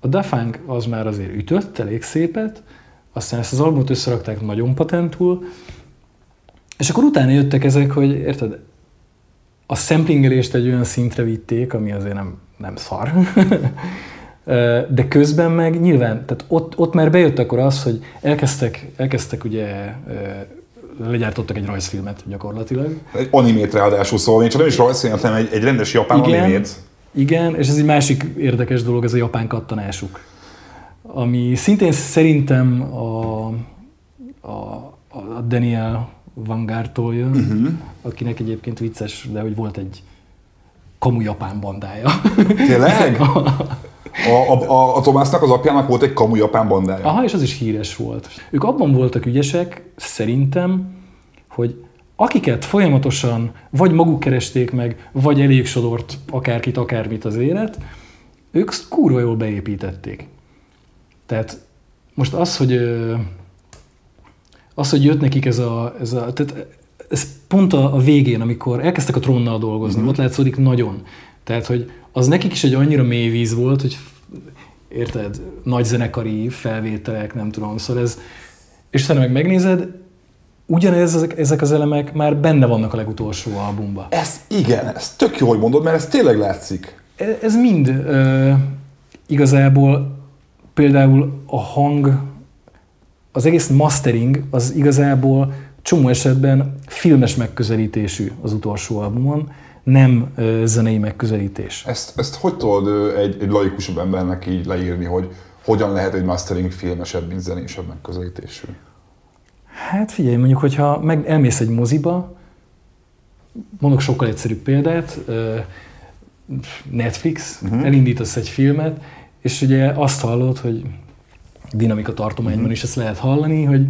a Dafang az már azért ütött elég szépet, aztán ezt az albumot összerakták nagyon patentul, és akkor utána jöttek ezek, hogy érted, a samplingelést egy olyan szintre vitték, ami azért nem, nem szar. De közben meg nyilván, tehát ott, ott már bejött akkor az, hogy elkezdtek, elkezdtek ugye legyártottak egy rajzfilmet gyakorlatilag. Egy animét ráadásul szól, én csak nem is rajzfilmet, hanem egy, egy rendes japán igen, animét. Igen, és ez egy másik érdekes dolog, ez a japán kattanásuk. Ami szintén szerintem a, a, a Daniel Vangártól jön, uh-huh. akinek egyébként vicces, de hogy volt egy kamu japán bandája. Tényleg? A, a, a, a Tomásznak az apjának volt egy kamu japán bandája. Aha, és az is híres volt. Ők abban voltak ügyesek, szerintem, hogy akiket folyamatosan vagy maguk keresték meg, vagy elég sodort akárkit, akármit az élet, ők kurva jól beépítették. Tehát most az, hogy az, hogy jött nekik ez a, ez a tehát ez pont a, a végén, amikor elkezdtek a trónnal dolgozni, mm-hmm. ott látszódik nagyon. Tehát, hogy az nekik is egy annyira mély víz volt, hogy érted, nagy zenekari felvételek, nem tudom, szóval ez, és szerintem meg megnézed, ugyanez, ezek, ezek az elemek már benne vannak a legutolsó albumban. Ez igen, ez tök jó, hogy mondod, mert ez tényleg látszik. Ez, ez mind ö, igazából például a hang, az egész mastering az igazából csomó esetben filmes megközelítésű az utolsó albumon, nem ö, zenei megközelítés. Ezt, ezt hogy tudod egy, egy laikusabb embernek így leírni, hogy hogyan lehet egy mastering filmesebb, mint zenésebb megközelítésű? Hát figyelj, mondjuk, hogyha meg elmész egy moziba, mondok sokkal egyszerűbb példát, Netflix, uh-huh. elindítasz egy filmet, és ugye azt hallod, hogy dinamika tartományban uh-huh. is ezt lehet hallani, hogy,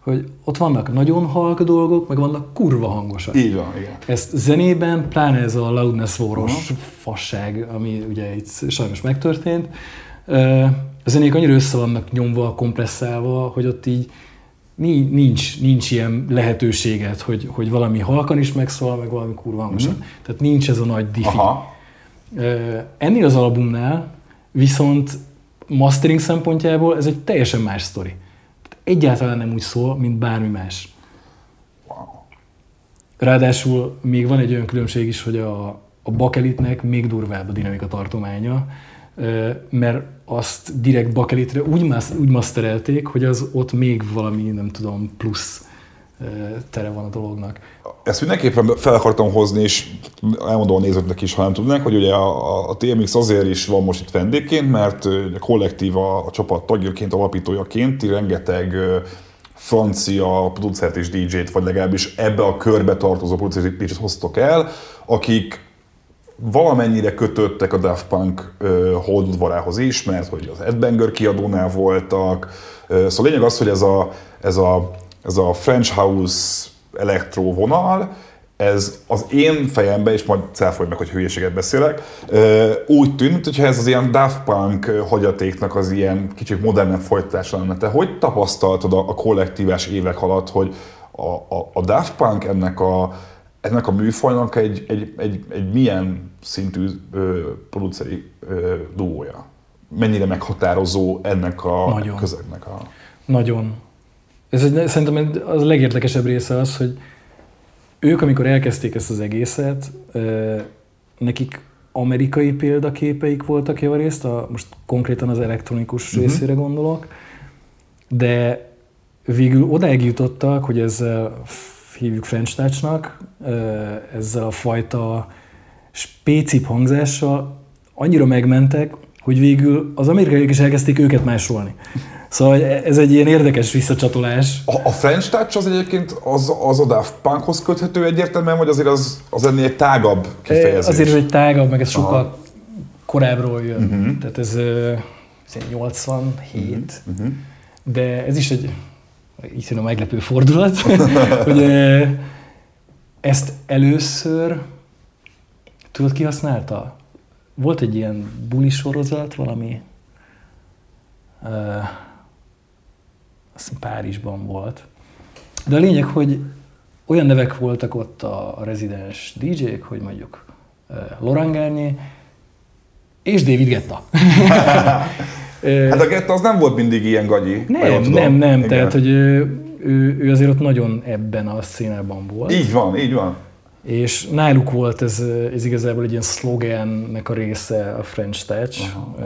hogy ott vannak nagyon halk dolgok, meg vannak kurva hangosak. Így van, igen. Ezt zenében, pláne ez a loudness voros uh-huh. fasság, ami ugye itt sajnos megtörtént, a zenék annyira össze vannak nyomva, kompresszálva, hogy ott így nincs, nincs ilyen lehetőséget, hogy, hogy valami halkan is megszól, meg valami kurva hangosan. Mm-hmm. Tehát nincs ez a nagy diffi. Aha. Ennél az albumnál viszont mastering szempontjából ez egy teljesen más sztori. Egyáltalán nem úgy szól, mint bármi más. Ráadásul még van egy olyan különbség is, hogy a, a bakelitnek még durvább a dinamika tartománya, mert azt direkt bakelitre úgy, mas, úgy masterelték, hogy az ott még valami, nem tudom, plusz tere van a dolognak. Ezt mindenképpen fel akartam hozni, és elmondom a nézőknek is, ha nem tudnák, hogy ugye a, a TMX azért is van most itt vendégként, mert a kollektív a, a csapat tagjaként, alapítójaként rengeteg francia producert és DJ-t, vagy legalábbis ebbe a körbe tartozó producert és DJ-t hoztok el, akik valamennyire kötöttek a Daft Punk holdudvarához is, mert hogy az Ed Banger kiadónál voltak. Szóval a lényeg az, hogy ez a, ez a, ez a French House elektro vonal, ez az én fejemben, és majd cáfolj meg, hogy hülyeséget beszélek, úgy tűnt, hogyha ez az ilyen Daft Punk hagyatéknak az ilyen kicsit modernebb folytatása lenne. Te hogy tapasztaltad a, a kollektívás évek alatt, hogy a, a, a Daft Punk ennek a, ennek a műfajnak egy, egy, egy, egy milyen szintű ö, produceri ö, duója? Mennyire meghatározó ennek a Nagyon. közegnek a... Nagyon. Ez egy, szerintem az a legérdekesebb része az, hogy ők, amikor elkezdték ezt az egészet, nekik amerikai példaképeik voltak javarészt, a, most konkrétan az elektronikus uh-huh. részére gondolok, de végül odáig jutottak, hogy ezzel hívjuk French Touch-nak, ezzel a fajta spécip hangzással annyira megmentek, hogy végül az amerikaiak is elkezdték őket másolni. Szóval ez egy ilyen érdekes visszacsatolás. A, a French Touch az egyébként az, az a Daft Punkhoz köthető egyértelműen, vagy azért az, az ennél egy tágabb kifejezés? Azért ez egy tágabb, meg ez Aha. sokkal korábbról jön. Uh-huh. Tehát ez, ez 87, uh-huh. de ez is egy így a meglepő fordulat, hogy ezt először, tudod ki használta? Volt egy ilyen buli sorozat, valami, uh, azt hiszem Párizsban volt. De a lényeg, hogy olyan nevek voltak ott a, a rezidens DJ-k, hogy mondjuk Laurent Garnier és David Getta. Hát a Getta az nem volt mindig ilyen gagyi. Nem, nem, nem. Igen. Tehát, hogy ő, ő, ő azért ott nagyon ebben a színában volt. Így van, így van. És náluk volt ez, ez igazából egy ilyen szlogennek a része, a French Touch. Uh,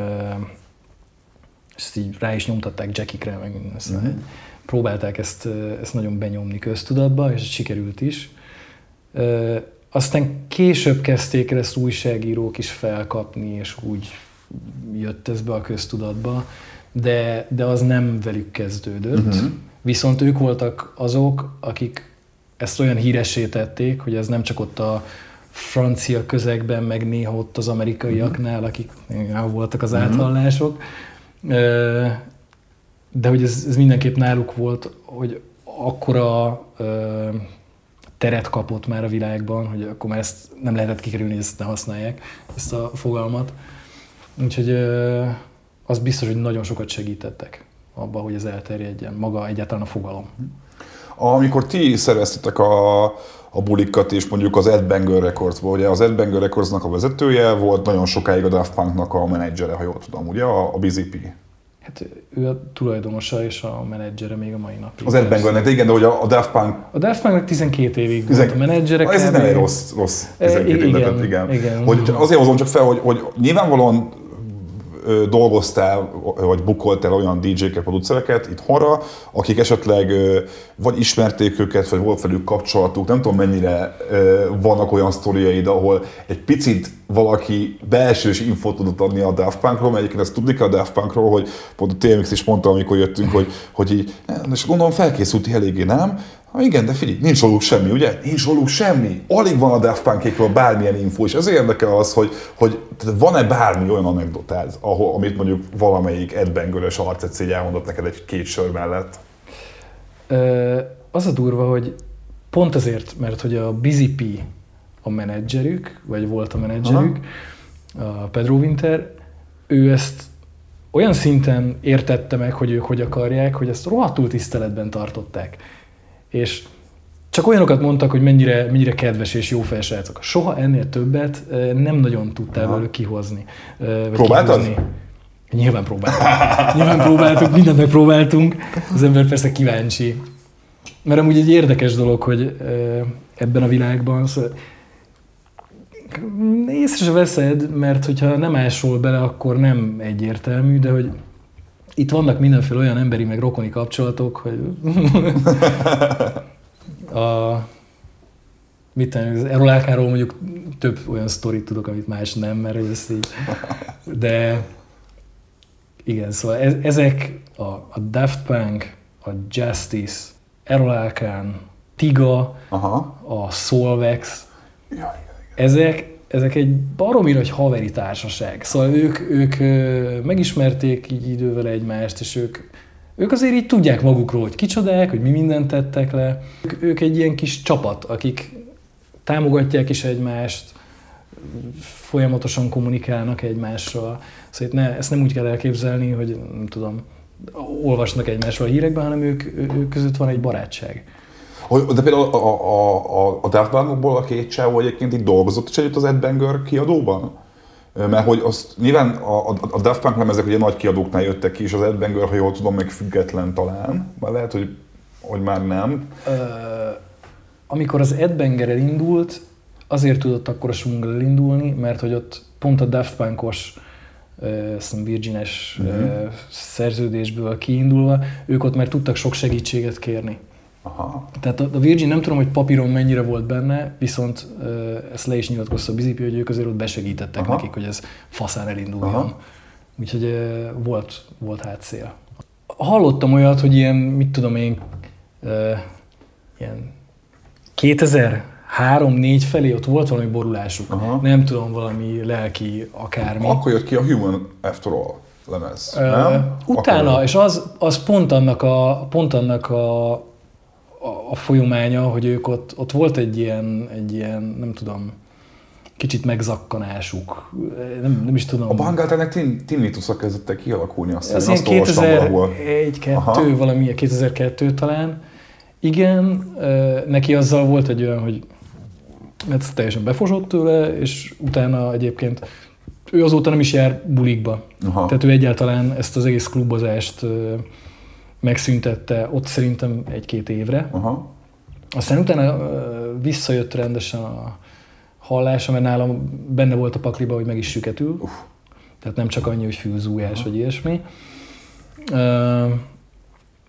ezt így rá is nyomtatták Jackikre, meg ezt uh-huh. próbálták ezt, ezt nagyon benyomni köztudatba, és sikerült is. Aztán később kezdték el ezt újságírók is felkapni, és úgy jött ez be a köztudatba, de, de az nem velük kezdődött. Uh-huh. Viszont ők voltak azok, akik ezt olyan híressé tették, hogy ez nem csak ott a francia közegben, meg néha ott az amerikaiaknál, akik voltak az áthallások, de hogy ez, ez mindenképp náluk volt, hogy akkora teret kapott már a világban, hogy akkor már ezt nem lehetett kikerülni, hogy ezt ne használják, ezt a fogalmat. Úgyhogy az biztos, hogy nagyon sokat segítettek abban, hogy ez elterjedjen, maga egyáltalán a fogalom. amikor ti szerveztetek a, a bulikat, és mondjuk az Ed Banger records ugye az Ed Banger Recordsnak a vezetője volt nagyon sokáig a Daft Punknak a menedzsere, ha jól tudom, ugye, a, a Busy P. Hát ő a tulajdonosa és a menedzsere még a mai napig. Az Ed Bangernek, igen, de hogy a, a Daft Punk... A Daft Punknak 12 évig Tizen... volt a menedzsere. Ez nem egy rossz, rossz 12 igen, évet, igen. igen. Hogy azért hozom csak fel, hogy, hogy nyilvánvalóan dolgoztál, vagy bukoltál olyan DJ-ket, producereket itthonra, akik esetleg vagy ismerték őket, vagy volt velük kapcsolatuk, nem tudom mennyire vannak olyan sztoriaid, ahol egy picit valaki belsős infót tudott adni a Daft Punkról, mert egyébként ezt tudni kell a Daft Punkról, hogy pont a TMX is mondta, amikor jöttünk, hogy, hogy így, és gondolom felkészülti eléggé, nem? Ha igen, de figyelj, nincs róluk semmi, ugye? Nincs róluk semmi. Alig van a Daft Punkékről bármilyen info, és ezért érdekel az, hogy, hogy van-e bármi olyan anekdotád, ahol, amit mondjuk valamelyik Ed Bangor-ös arcecégy elmondott neked egy két sör mellett? Ö, az a durva, hogy pont azért, mert hogy a Busy P a menedzserük, vagy volt a menedzserük, Aha. a Pedro Winter, ő ezt olyan szinten értette meg, hogy ők hogy akarják, hogy ezt rohadtul tiszteletben tartották és csak olyanokat mondtak, hogy mennyire, mennyire kedves és jó felsrácok. Soha ennél többet nem nagyon tudtál velük kihozni. Próbáltad? Kihozni. Nyilván próbáltunk. Nyilván próbáltunk, mindent megpróbáltunk. Az ember persze kíváncsi. Mert amúgy egy érdekes dolog, hogy ebben a világban szóval észre se veszed, mert hogyha nem ásol bele, akkor nem egyértelmű, de hogy itt vannak mindenféle olyan emberi meg rokoni kapcsolatok, hogy a, mit tenni, az Erolákáról mondjuk több olyan sztorit tudok, amit más nem, mert ez így, de igen, szóval ez, ezek a, a Daft Punk, a Justice, Erolálkán, Tiga, Aha. a Solvex, ja, ezek ezek egy baromi nagy haveri társaság. Szóval ők, ők megismerték így idővel egymást, és ők, ők azért így tudják magukról, hogy kicsodák, hogy mi mindent tettek le. Ők, ők egy ilyen kis csapat, akik támogatják is egymást, folyamatosan kommunikálnak egymással. Szóval ne, ezt nem úgy kell elképzelni, hogy nem tudom, olvasnak egymásról a hírekben, hanem ők, ők között van egy barátság. De például a, a, a, a Daft Punkból a két csávó egyébként itt dolgozott is együtt az Ed Banger kiadóban? Mert hogy azt nyilván a, a, a Daft Punk lemezek ugye nagy kiadóknál jöttek ki, és az Ed Banger, ha jól tudom, meg független talán. Már lehet, hogy, hogy már nem. Uh, amikor az Ed Banger elindult, azért tudott akkor a Schwungel elindulni, mert hogy ott pont a Daft Punkos uh, Virgines uh-huh. uh, szerződésből kiindulva, ők ott már tudtak sok segítséget kérni. Aha. Tehát a Virgin nem tudom, hogy papíron mennyire volt benne, viszont ezt le is nyilatkozta a Bizipi, hogy ők azért ott besegítettek Aha. nekik, hogy ez faszán elinduljon. Aha. Úgyhogy volt, volt hátszél. Hallottam olyat, hogy ilyen, mit tudom én, ilyen 2003-4 felé ott volt valami borulásuk. Aha. Nem tudom, valami lelki akármi. Akkor jött ki a Human After All lemez, uh, nem? Utána, Akkor... és az, az pont annak a, pont annak a a, a folyamánya, hogy ők ott, ott volt egy ilyen, egy ilyen, nem tudom, kicsit megzakkanásuk. Nem, nem is tudom. A Bangalt ennek tinnitusza kezdett kialakulni, azt Ez ilyen 2001-2, valami 2002 talán. Igen, neki azzal volt egy olyan, hogy mert teljesen befosott tőle, és utána egyébként ő azóta nem is jár bulikba. Aha. Tehát ő egyáltalán ezt az egész klubozást megszüntette ott szerintem egy-két évre. Aha. Aztán utána visszajött rendesen a hallása, mert nálam benne volt a pakliba, hogy meg is süketül. Uf. Tehát nem csak annyi, hogy fülzújás, vagy ilyesmi.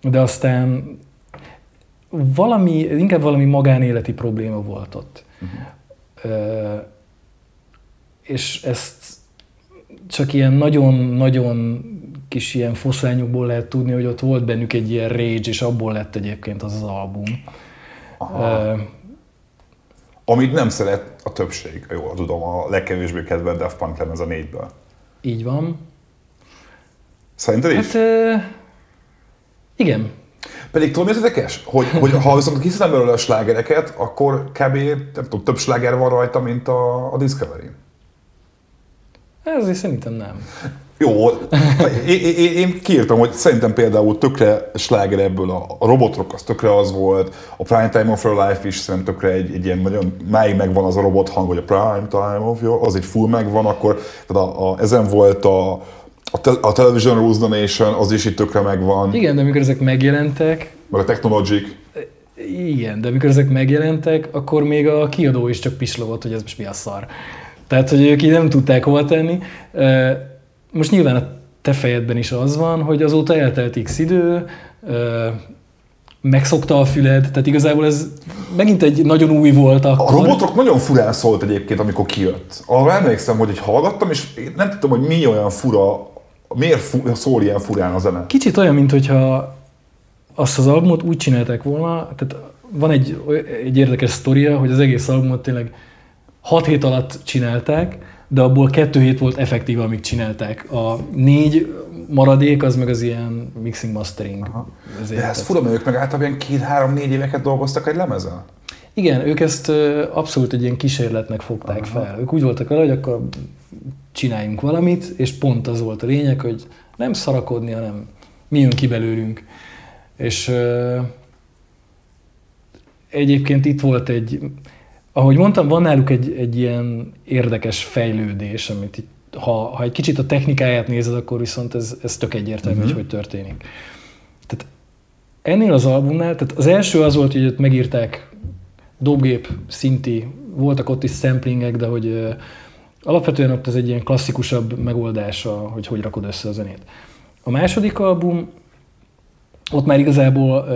De aztán valami, inkább valami magánéleti probléma volt ott. Uh-huh. És ezt csak ilyen nagyon-nagyon kis ilyen foszlányokból lehet tudni, hogy ott volt bennük egy ilyen rage, és abból lett egyébként az az album. Aha. Uh, Amit nem szeret a többség, jól tudom, a legkevésbé kedvelt Daft Punk lemez a négyből. Így van. Szerinted is? Hát, uh, igen. Pedig tudom, mi az érdekes? Hogy, hogy ha viszont kiszedem belőle a slágereket, akkor kb. Nem tudom, több sláger van rajta, mint a, a Discovery. Ez azért szerintem nem. Jó, én, én, én kiírtam, hogy szerintem például tökre sláger ebből a, a robotrock az tökre az volt, a Prime Time of Your Life is szerintem tökre egy, egy ilyen nagyon, máig megvan az a robot hang, hogy a Prime Time of Your, az egy full megvan, akkor tehát a, a, ezen volt a, a, te, a Television Rules the Nation, az is itt tökre megvan. Igen, de amikor ezek megjelentek, meg a Technologic. Igen, de amikor ezek megjelentek, akkor még a kiadó is csak pislogott, hogy ez most mi a szar. Tehát, hogy ők így nem tudták hova tenni. Most nyilván a te fejedben is az van, hogy azóta eltelt x idő, megszokta a füled, tehát igazából ez megint egy nagyon új volt akkor. A robotok nagyon furán szólt egyébként, amikor kijött. Arra emlékszem, hogy egy hallgattam, és nem tudtam, hogy mi olyan fura, miért fu- szól ilyen furán a zene. Kicsit olyan, mintha azt az albumot úgy csinálták volna, tehát van egy, egy érdekes sztoria, hogy az egész albumot tényleg 6 hét alatt csinálták, de abból kettő hét volt effektív, amíg csinálták. A négy maradék az meg az ilyen mixing mastering. De ez fura, mert ők meg általában ilyen két-három-négy éveket dolgoztak egy lemezen. Igen, ők ezt abszolút egy ilyen kísérletnek fogták Aha. fel. Ők úgy voltak vele, hogy akkor csináljunk valamit, és pont az volt a lényeg, hogy nem szarakodni, hanem mi jön ki belőlünk. És uh, egyébként itt volt egy, ahogy mondtam, van náluk egy, egy ilyen érdekes fejlődés, amit itt, ha, ha egy kicsit a technikáját nézed, akkor viszont ez, ez tök egyértelmű, uh-huh. hogy hogy történik. Tehát ennél az albumnál, tehát az első az volt, hogy ott megírták dobgép, szinti, voltak ott is samplingek, de hogy alapvetően ott ez egy ilyen klasszikusabb megoldása, hogy hogy rakod össze a zenét. A második album ott már igazából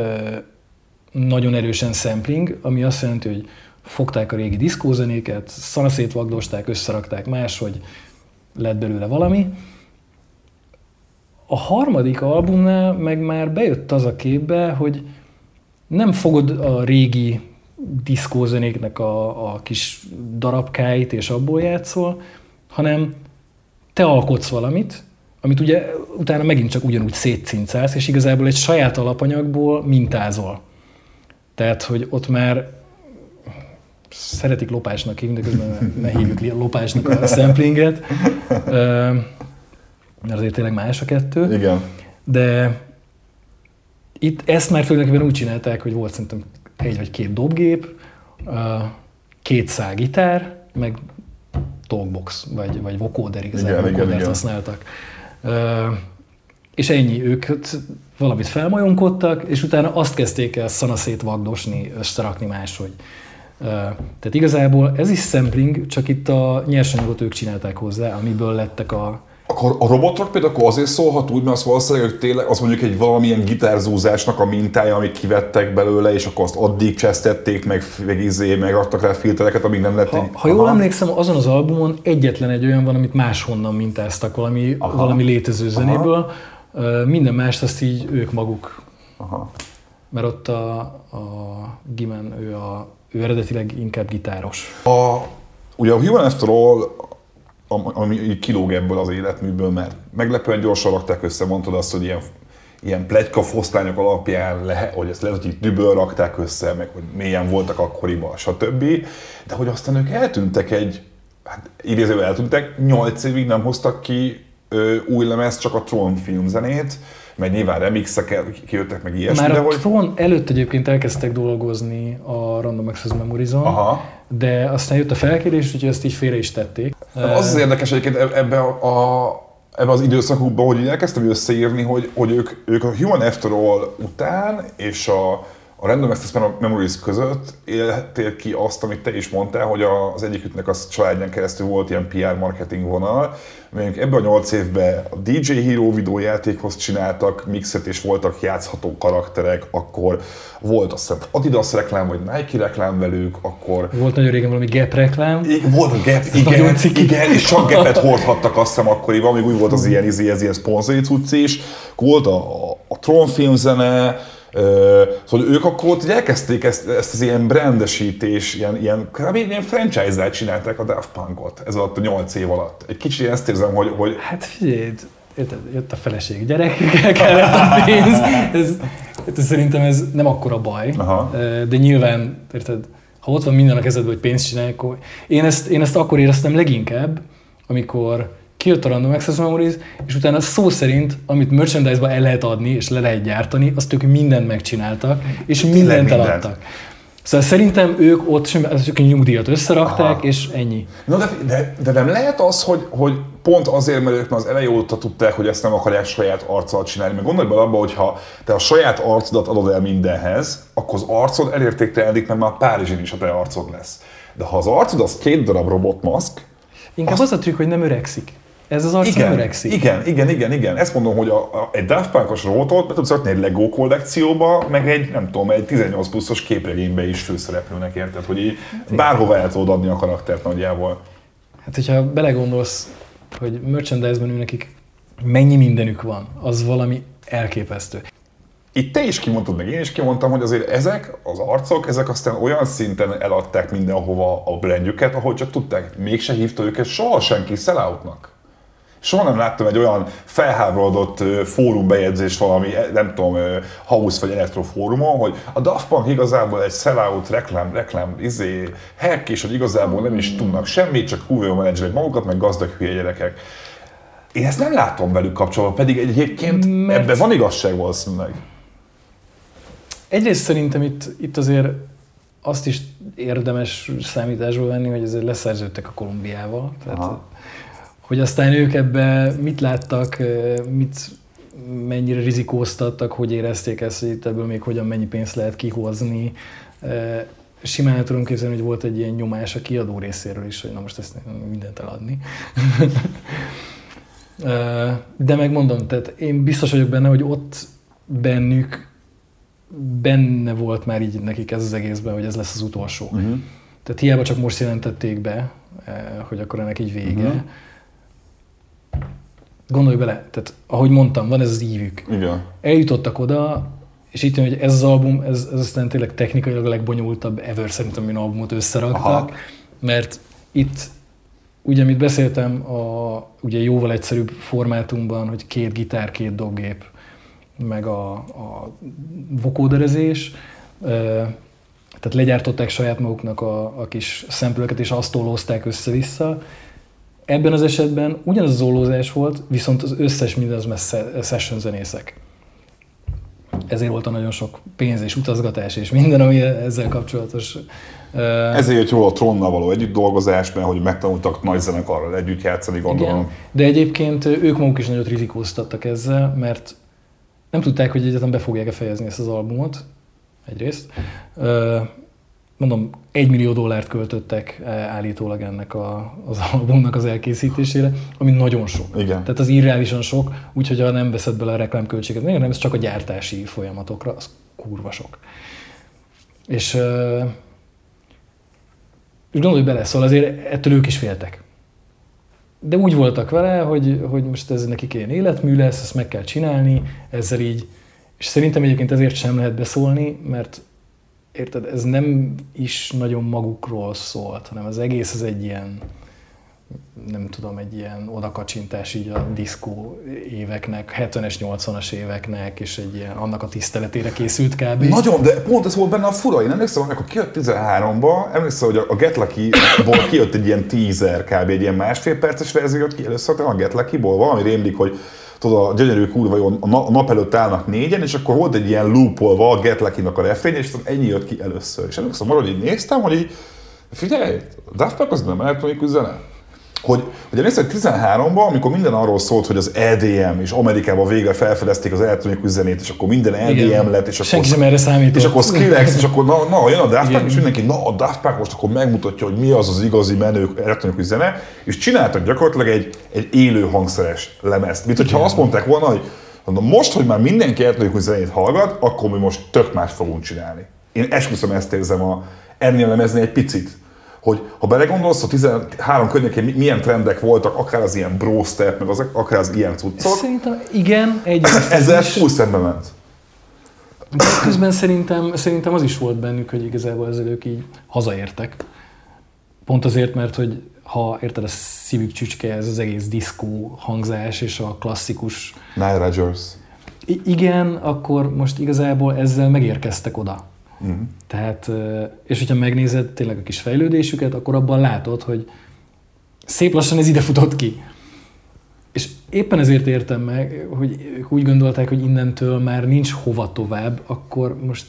nagyon erősen sampling, ami azt jelenti, hogy fogták a régi diszkózenéket, szanaszét vagdosták, összerakták máshogy, lett belőle valami. A harmadik albumnál meg már bejött az a képbe, hogy nem fogod a régi diszkózenéknek a, a kis darabkáit és abból játszol, hanem te alkotsz valamit, amit ugye utána megint csak ugyanúgy szétcincálsz, és igazából egy saját alapanyagból mintázol. Tehát, hogy ott már szeretik lopásnak hívni, de közben ne hívjuk lopásnak a samplinget, mert azért tényleg más a kettő. Igen. De itt ezt már tulajdonképpen úgy csinálták, hogy volt szerintem egy vagy két dobgép, két szál gitár, meg talkbox, vagy, vagy vocoder igazából igen. használtak. És ennyi, ők valamit felmajonkodtak, és utána azt kezdték el szanaszét vagdosni, összerakni máshogy. Tehát igazából ez is sampling, csak itt a nyersanyagot ők csinálták hozzá, amiből lettek a, akkor a robotok például akkor azért szólhat úgy, mert az valószínűleg, hogy tényleg az mondjuk egy valamilyen gitárzúzásnak a mintája, amit kivettek belőle, és akkor azt addig csesztették, meg, meg izé, meg adtak rá filtereket, amíg nem lett ha, ha jól emlékszem, azon az albumon egyetlen egy olyan van, amit máshonnan mintáztak valami, Aha. valami létező zenéből. Aha. Minden mást azt így ők maguk. Aha. Mert ott a, a Gimen, ő, a, ő eredetileg inkább gitáros. A, ugye a Human After All ami kilóg ebből az életműből, mert meglepően gyorsan rakták össze, mondtad azt, hogy ilyen, ilyen plegyka fosztányok alapján, le, hogy ezt lehet, hogy itt düböl rakták össze, meg hogy milyen voltak akkoriban, stb. De hogy aztán ők eltűntek egy, hát idézőben eltűntek, nyolc évig nem hoztak ki ö, új lemez, csak a Tron filmzenét, meg nyilván remixek kijöttek, meg ilyesmi. Már a hogy... Tron előtt egyébként elkezdtek dolgozni a Random Access memories Aha. de aztán jött a felkérés, úgyhogy ezt így félre is tették. Az az érdekes egyébként ebbe a, a ebben az időszakukban, hogy elkezdtem összeírni, hogy, hogy ők, ők a Human After All után és a, a Random Access Memories között élhettél ki azt, amit te is mondtál, hogy az egyiküknek a családján keresztül volt ilyen PR marketing vonal. Mondjuk ebben a nyolc évben a DJ Hero videójátékhoz csináltak mixet, és voltak játszható karakterek, akkor volt azt hiszem Adidas reklám, vagy Nike reklám velük, akkor... Volt nagyon régen valami Gap reklám. Volt a Gap, igen, igen, és csak Gapet hordhattak azt hiszem akkoriban, még úgy volt az ilyen, izé, ez ilyen szponzori cucc is. Volt a, a, a Tron filmzene, Szóval ők akkor ott elkezdték ezt, ezt az ilyen brandesítés, ilyen, ilyen, ilyen franchise-zel csinálták a Daft Punkot ez alatt a nyolc év alatt. Egy kicsit ezt érzem, hogy... hogy... Hát figyelj, jött a feleség, gyerekekkel kellett a pénz. Ez, ez, szerintem ez nem akkora baj, Aha. de nyilván, érted, ha ott van minden a kezedben, hogy pénzt csinálj, akkor... Én ezt, én ezt akkor éreztem leginkább, amikor kijött a Random Access Memories, és utána szó szerint, amit merchandise-ba el lehet adni, és le lehet gyártani, azt ők mindent megcsináltak, és mindent mindent. eladtak. Szóval szerintem ők ott sem, csak a nyugdíjat összerakták, Aha. és ennyi. Na de, de, de nem lehet az, hogy, hogy pont azért, mert ők már az elejé óta tudták, hogy ezt nem akarják saját arccal csinálni. Mert gondolj bele abba, hogy ha te a saját arcodat adod el mindenhez, akkor az arcod elértéktelenik, mert már Párizsin is a te arcod lesz. De ha az arcod az két darab robotmaszk, Inkább az a trükk, hogy nem öregszik. Ez az arc nem igen, öregszik. igen, igen, igen, igen. Ezt mondom, hogy a, a, egy Daft Punk-os robotot be tudsz rakni egy Lego kollekcióba, meg egy, nem tudom, egy 18 pluszos képregénybe is főszereplőnek érted, hogy így bárhova el tudod adni a karaktert nagyjából. Hát, hogyha belegondolsz, hogy merchandise-ben nekik mennyi mindenük van, az valami elképesztő. Itt te is kimondtad, meg én is kimondtam, hogy azért ezek az arcok, ezek aztán olyan szinten eladták mindenhova a brandjüket, ahogy csak tudták. Mégse hívta őket soha senki selloutnak. Soha nem láttam egy olyan felháborodott fórumbejegyzést valami, eh, nem tudom, house vagy elektro fórumon, hogy a Daft Punk igazából egy sellout reklám, reklám, izé, hack, és hogy igazából nem is tudnak semmit, csak kurva menedzselik magukat, meg gazdag hülye gyerekek. Én ezt nem látom velük kapcsolatban, pedig egyébként Mert- ebben van igazság valószínűleg. Egyrészt szerintem itt, itt azért azt is érdemes számításba venni, hogy azért leszerződtek a Kolumbiával. Tehát, Aha. Hogy aztán ők ebbe mit láttak, mit mennyire rizikóztattak, hogy érezték ezt, hogy itt ebből még hogyan mennyi pénzt lehet kihozni. Simán el tudom képzelni, hogy volt egy ilyen nyomás a kiadó részéről is, hogy na most ezt mindent eladni. De megmondom, tehát én biztos vagyok benne, hogy ott bennük benne volt már így nekik ez az egészben, hogy ez lesz az utolsó. Uh-huh. Tehát hiába csak most jelentették be, hogy akkor ennek így vége. Mhm. Gondolj bele, tehát ahogy mondtam, van ez az ívük. Igen. Eljutottak oda, és itt hogy ez az album, ez, ez aztán tényleg technikailag a legbonyolultabb ever szerintem, min albumot összeraktak, Aha. mert itt ugye, amit beszéltem, a ugye jóval egyszerűbb formátumban, hogy két gitár, két doggép, meg a, a vokóderezés, tehát legyártották saját maguknak a, a kis szemplőket, és azt tollózták össze-vissza. Ebben az esetben ugyanaz az ollózás volt, viszont az összes minden az már session zenészek. Ezért volt a nagyon sok pénz és utazgatás és minden, ami ezzel kapcsolatos. Ö, Ezért jött jól a Tronnal való együtt dolgozás, mert hogy megtanultak nagy zenekarral együtt játszani, gondolom. Igen, de egyébként ők maguk is nagyot rizikóztattak ezzel, mert nem tudták, hogy egyetem be fogják-e fejezni ezt az albumot, egyrészt. Mondom, egy millió dollárt költöttek eh, állítólag ennek a, az albumnak az elkészítésére, ami nagyon sok. Igen. Tehát az irreálisan sok, úgyhogy ha nem veszed bele a reklámköltséget, nem, ez csak a gyártási folyamatokra, az kurva sok. És, ö, és gondolj bele, szóval azért ettől ők is féltek. De úgy voltak vele, hogy, hogy most ez nekik ilyen életmű lesz, ezt meg kell csinálni, ezzel így. És szerintem egyébként ezért sem lehet beszólni, mert érted, ez nem is nagyon magukról szólt, hanem az egész az egy ilyen, nem tudom, egy ilyen odakacsintás így a diszkó éveknek, 70-es, 80-as éveknek, és egy ilyen annak a tiszteletére készült kb. Nagyon, de pont ez volt benne a fura. Én emlékszem, amikor kijött 13-ba, emlékszem, hogy a Get Lucky-ból kijött egy ilyen teaser, kb. egy ilyen másfél perces verzió jött ki először a Get Lucky-ból, valami rémlik, hogy tudod, a gyönyörű kurva jó, a na- a nap előtt állnak négyen, és akkor volt egy ilyen loopolva a Get Lucky-nak a refrény, és ennyi jött ki először. És emlékszem arra, hogy így néztem, hogy így, figyelj, Daft Punk az nem elektronikus zene. Hogy, emlékszem, hogy 13-ban, amikor minden arról szólt, hogy az EDM, és Amerikában végre felfedezték az elektronikus zenét, és akkor minden EDM Igen. lett, és akkor Senki sem erre számított. és akkor Skrillex, és akkor na, na jön a Daft Punk, Igen. és mindenki, na a Daft Punk most akkor megmutatja, hogy mi az az igazi menő elektronikus zene, és csináltak gyakorlatilag egy, egy élő hangszeres lemezt. Mint hogyha azt mondták volna, hogy na most, hogy már mindenki elektronikus zenét hallgat, akkor mi most tök más fogunk csinálni. Én esküszöm ezt érzem a, ennél lemezni egy picit. Hogy ha belegondolsz, a 13 környékén mi- milyen trendek voltak, akár az ilyen bro step, meg az, akár az ilyen cuccok, Szerintem igen, egy ezzel full szembe ment. De közben szerintem, szerintem az is volt bennük, hogy igazából ezzel ők így hazaértek. Pont azért, mert hogy ha érted, a szívük csücske, ez az egész diszkó hangzás és a klasszikus Nile Rodgers. I- igen, akkor most igazából ezzel megérkeztek oda. Mhm. Tehát, és hogyha megnézed tényleg a kis fejlődésüket, akkor abban látod, hogy szép lassan ez ide futott ki. És éppen ezért értem meg, hogy ők úgy gondolták, hogy innentől már nincs hova tovább, akkor most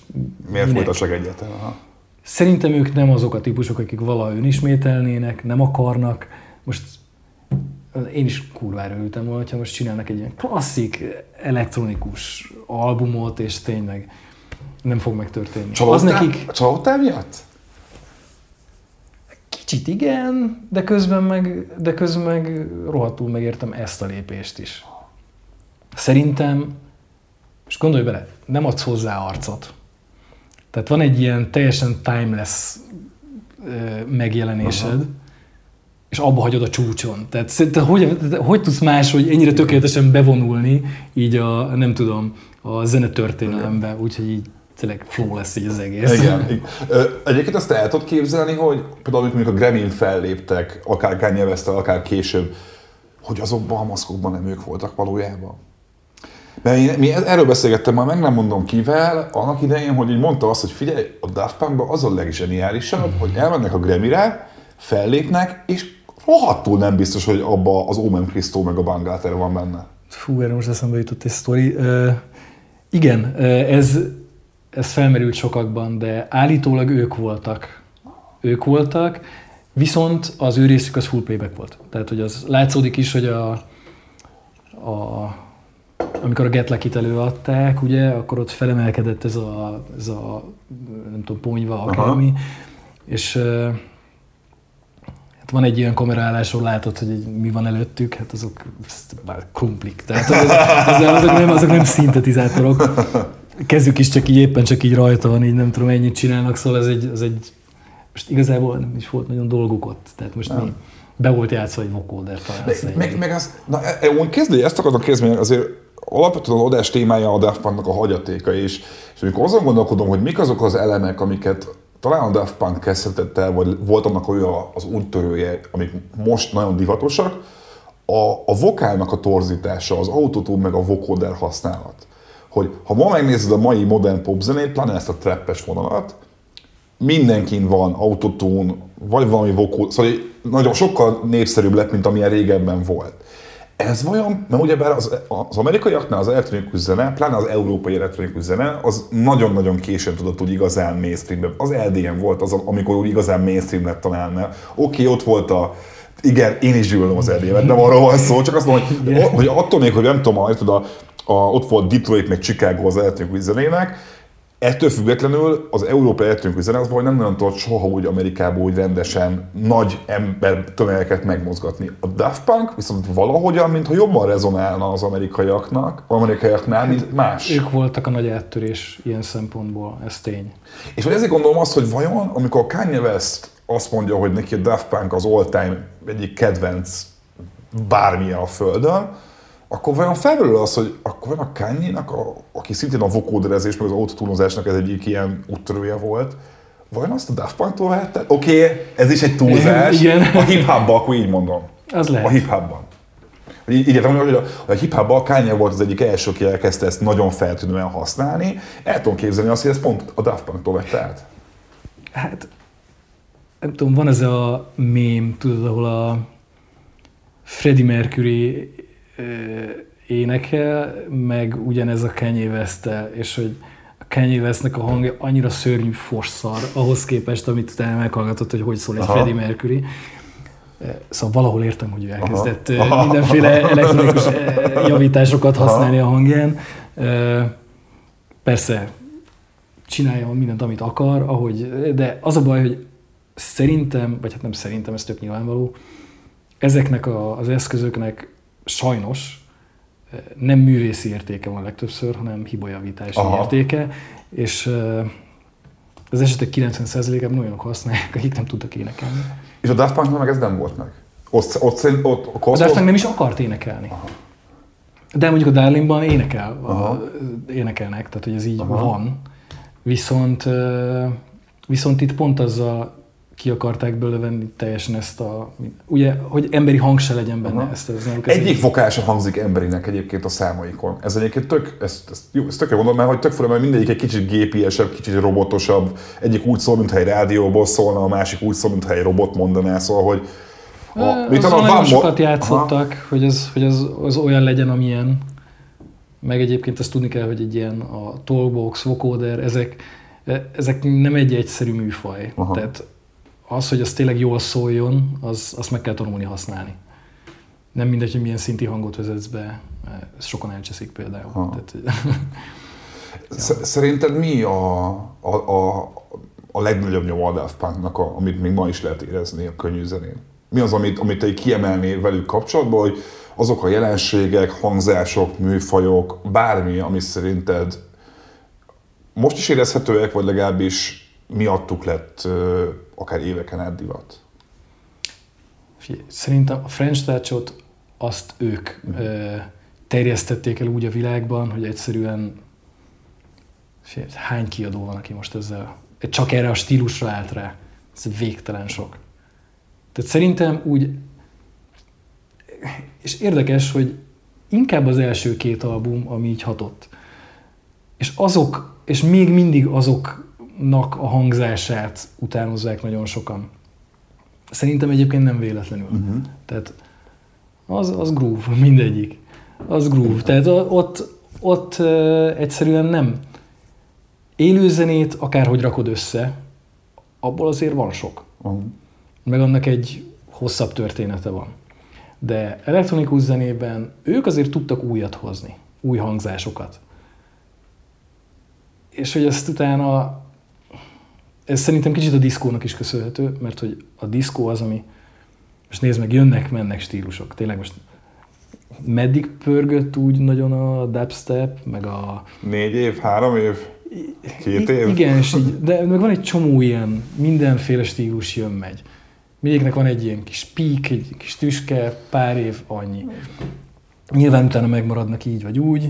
Miért folytassak egyáltalán? Aha. Szerintem ők nem azok a típusok, akik valaha önismételnének, nem akarnak. Most én is kurvára ültem volna, ha most csinálnak egy ilyen klasszik elektronikus albumot, és tényleg nem fog megtörténni. Csalódtál, az nekik... Csalódtál miatt? Kicsit igen, de közben meg, de közben meg rohadtul megértem ezt a lépést is. Szerintem, és gondolj bele, nem adsz hozzá arcot. Tehát van egy ilyen teljesen timeless megjelenésed, uh-huh. és abba hagyod a csúcson. Tehát te hogy, te, hogy tudsz más, hogy ennyire tökéletesen bevonulni így a, nem tudom, a zenetörténelembe, úgyhogy így tényleg flow lesz így az egész. Igen. Egyébként azt el tudod képzelni, hogy például amikor a Grammy felléptek, akár Kanye west akár később, hogy azokban a maszkokban nem ők voltak valójában? Mert én, mi erről beszélgettem, már meg nem mondom kivel, annak idején, hogy így mondta azt, hogy figyelj, a Daft Punkban az a legzseniálisabb, mm. hogy elmennek a Grammy-re, fellépnek, és rohadtul nem biztos, hogy abba az Omen Christo meg a Bangalter van benne. Fú, erre most eszembe jutott egy sztori. Uh, igen, uh, ez, ez felmerült sokakban, de állítólag ők voltak. Ők voltak, viszont az ő részük az full playback volt. Tehát, hogy az látszódik is, hogy a, a amikor a Get Lucky-t előadták, ugye, akkor ott felemelkedett ez a, ez a nem tudom, ponyva, akármi, Aha. és hát van egy ilyen kamerálásról látod, hogy egy, mi van előttük, hát azok már krumplik, tehát az, az, azok, nem, azok nem szintetizátorok. Kezük is csak így éppen csak így rajta van, így nem tudom, ennyit csinálnak, szóval ez egy, ez egy most igazából nem is volt nagyon dolguk ott, tehát most nem. mi be volt játszva egy vocoder talán. Meg, meg, meg az, na, e, e, úgy kezdő, ezt akartam kezdeni, azért alapvetően az adás témája a Daft Punknak a hagyatéka is, és amikor azon gondolkodom, hogy mik azok az elemek, amiket talán a Daft Punk kezdhetett el, vagy volt annak olyan az úttörője, amik most nagyon divatosak, a, a vokálnak a torzítása, az autotune meg a vocoder használat. Hogy ha ma megnézed a mai modern popzenét, pláne ezt a trappes vonalat, mindenkin van autotune, vagy valami vokó, szóval nagyon sokkal népszerűbb lett, mint amilyen régebben volt. Ez vajon, mert ugyebár az, az amerikaiaknál az elektronikus zene, pláne az európai elektronikus zene, az nagyon-nagyon későn tudott úgy igazán mainstreambe. Az LDN volt az, amikor úgy igazán mainstream lett talán, mert oké, okay, ott volt a, igen, én is gyűlölöm az ldn nem arról van szó, csak azt mondom, hogy, hogy attól még, hogy nem tudom, a, a, a, ott volt Detroit meg Chicago az elektronikus zenének, Ettől függetlenül az európai elektronikus zene az vagy nem nagyon tudott soha úgy Amerikából úgy rendesen nagy ember tömegeket megmozgatni. A Daft Punk viszont valahogyan, mintha jobban rezonálna az amerikaiaknak, az amerikaiaknál, mint hát, más. Ők voltak a nagy áttörés ilyen szempontból, ez tény. És ezért gondolom azt, hogy vajon, amikor Kanye West azt mondja, hogy neki a Daft Punk az all-time egyik kedvenc bármilyen a földön, akkor vajon felmerül az, hogy akkor van a kanye a, aki szintén a vokóderezés, meg az autotúnozásnak ez egyik ilyen úttörője volt, vajon azt a Daft Punk-tól vette? Oké, okay, ez is egy túlzás. Igen. A hip hopban akkor így mondom. Az lehet. A hip hopban. Így értem, hogy a, a hip hopban Kanye volt az egyik első, aki elkezdte ezt nagyon feltűnően használni. El tudom képzelni azt, hogy ez pont a Daft Punk-tól át. Hát, nem tudom, van ez a mém, tudod, ahol a Freddie Mercury énekel, meg ugyanez a Kanye west és hogy a Kanye Westnek a hangja annyira szörnyű fosszar ahhoz képest, amit utána meghallgatott, hogy hogy szól egy Aha. Freddie Mercury. Szóval valahol értem, hogy ő elkezdett Aha. mindenféle elektronikus javításokat használni Aha. a hangján. Persze, csinálja mindent, amit akar, ahogy, de az a baj, hogy szerintem, vagy hát nem szerintem, ez tök nyilvánvaló, ezeknek a, az eszközöknek sajnos eh, nem művészi értéke van legtöbbször, hanem hibajavítási Aha. értéke, és eh, az esetek 90%-ában olyanok használják, akik nem tudtak énekelni. És a Daft Punk meg ez nem volt meg? Ott, ott, ott, ott, a Daft Punk nem is akart énekelni. Aha. De mondjuk a Darlingban énekel, Aha. énekelnek, tehát hogy ez így Aha. van. Viszont, eh, viszont itt pont azzal ki akarták belőle venni teljesen ezt a, ugye, hogy emberi hang se legyen benne. Ezt, ez nem, Egyik vokál sem hangzik emberinek egyébként a számaikon. Ez egyébként tök, ezt, ezt, jó, ezt tökre gondolom, mert hogy tök fura, mert mindegyik egy kicsit gépiesebb, kicsit robotosabb. Egyik úgy szól, mintha egy rádióból szólna, a másik úgy szól, mintha egy robot mondaná, szóval, hogy A, mint azon nagyon sokat játszottak, Aha. hogy, ez, hogy ez, az olyan legyen, amilyen. Meg egyébként azt tudni kell, hogy egy ilyen a Talkbox, vocoder, ezek, ezek nem egy egyszerű műfaj. Aha. Tehát az, hogy az tényleg jól szóljon, az, azt meg kell tanulni használni. Nem mindegy, hogy milyen szinti hangot vezetsz be, ez sokan elcseszik például. Tehát, ja. Szerinted mi a, a, a, a legnagyobb nyom a Daft Punknak, a, amit még ma is lehet érezni a könnyű zenén? Mi az, amit, amit te kiemelnél velük kapcsolatban, hogy azok a jelenségek, hangzások, műfajok, bármi, ami szerinted most is érezhetőek, vagy legalábbis miattuk lett akár éveken át divat? Szerintem a French touch azt ők uh-huh. terjesztették el úgy a világban, hogy egyszerűen hány kiadó van, aki most ezzel csak erre a stílusra állt rá. Ez végtelen sok. Tehát szerintem úgy, és érdekes, hogy inkább az első két album, ami így hatott. És azok, és még mindig azoknak a hangzását utánozzák nagyon sokan. Szerintem egyébként nem véletlenül. Uh-huh. Tehát az, az groove, mindegyik. Az groove. Tehát ott, ott egyszerűen nem. Élőzenét akárhogy rakod össze, abból azért van sok. Uh-huh. Meg annak egy hosszabb története van. De elektronikus zenében ők azért tudtak újat hozni, új hangzásokat. És hogy ezt utána, ez szerintem kicsit a diszkónak is köszönhető, mert hogy a diszkó az, ami, most nézd meg, jönnek, mennek stílusok. Tényleg most meddig pörgött úgy nagyon a dubstep, meg a... Négy év, három év? Két év? Igen, és így, de meg van egy csomó ilyen, mindenféle stílus jön, megy. Mindegyiknek van egy ilyen kis pík, egy kis tüske, pár év, annyi. Nyilván utána megmaradnak így vagy úgy.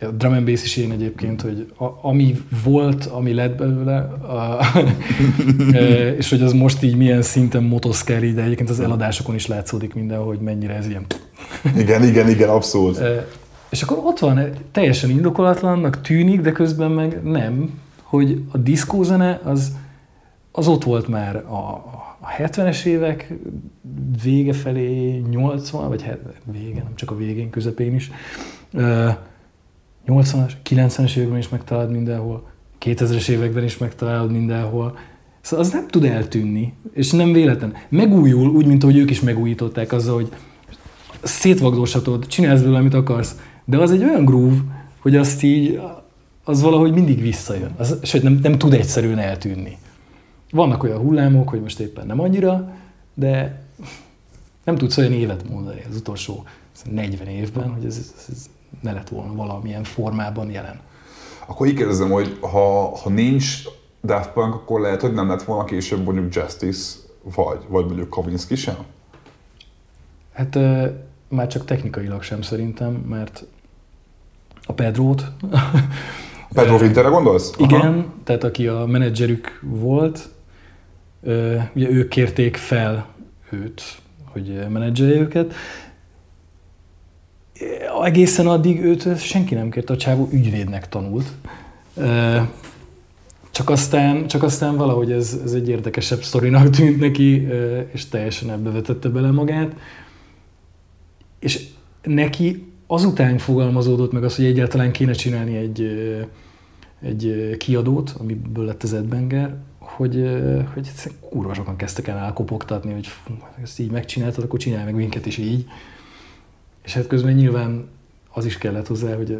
A drum and bass is én egyébként, hogy a, ami volt, ami lett belőle, a, és hogy az most így milyen szinten motoszkál így, de egyébként az eladásokon is látszódik mindenhol, hogy mennyire ez ilyen. Igen, igen, igen, abszolút. És akkor ott van, teljesen indokolatlannak tűnik, de közben meg nem, hogy a diszkózene az, az ott volt már a, a 70-es évek vége felé, 80, vagy vége, nem csak a végén, közepén is. 80-as, 90-es években is megtalálod mindenhol, 2000-es években is megtalálod mindenhol. Szóval az nem tud eltűnni, és nem véletlen. Megújul, úgy, mint ahogy ők is megújították azzal, hogy szétvagdóshatod, csinálsz belőle, amit akarsz, de az egy olyan groove, hogy azt így, az valahogy mindig visszajön. Az, sőt, nem, nem tud egyszerűen eltűnni. Vannak olyan hullámok, hogy most éppen nem annyira, de nem tudsz olyan évet mondani az utolsó 40 évben, hogy ez, ez, ez ne lett volna valamilyen formában jelen. Akkor így kérdezem, hogy ha, ha nincs Daft Punk, akkor lehet, hogy nem lett volna később mondjuk Justice, vagy, vagy mondjuk Kavinsky sem? Hát már csak technikailag sem szerintem, mert a Pedrót... Pedro Winterre gondolsz? Igen, Aha. tehát aki a menedzserük volt, ugye ők kérték fel őt, hogy menedzselje őket. Egészen addig őt senki nem kért, a csávó ügyvédnek tanult. Csak aztán, csak aztán valahogy ez, ez egy érdekesebb sztorinak tűnt neki, és teljesen ebbe vetette bele magát. És neki azután fogalmazódott meg az, hogy egyáltalán kéne csinálni egy, egy kiadót, amiből lett az Edbanger, hogy, hogy kurva sokan kezdtek el elkopogtatni, hogy ezt így megcsináltad, akkor csinálj meg minket is így. És hát közben nyilván az is kellett hozzá, hogy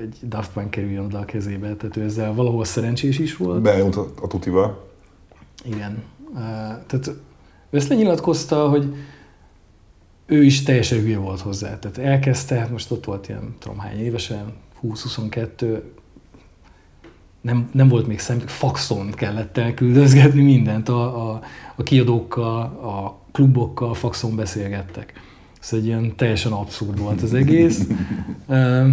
egy Daft Punk kerüljön oda a kezébe, tehát ő ezzel valahol szerencsés is volt. Bejött a, a tutival. Igen. Tehát ő ezt lenyilatkozta, hogy ő is teljesen hülye volt hozzá. Tehát elkezdte, hát most ott volt ilyen, tudom hány évesen, 20-22, nem, nem volt még szem, faxon kellett elküldözgetni mindent, a, a, a kiadókkal, a klubokkal faxon beszélgettek. Ez egy ilyen teljesen abszurd volt az egész. Uh,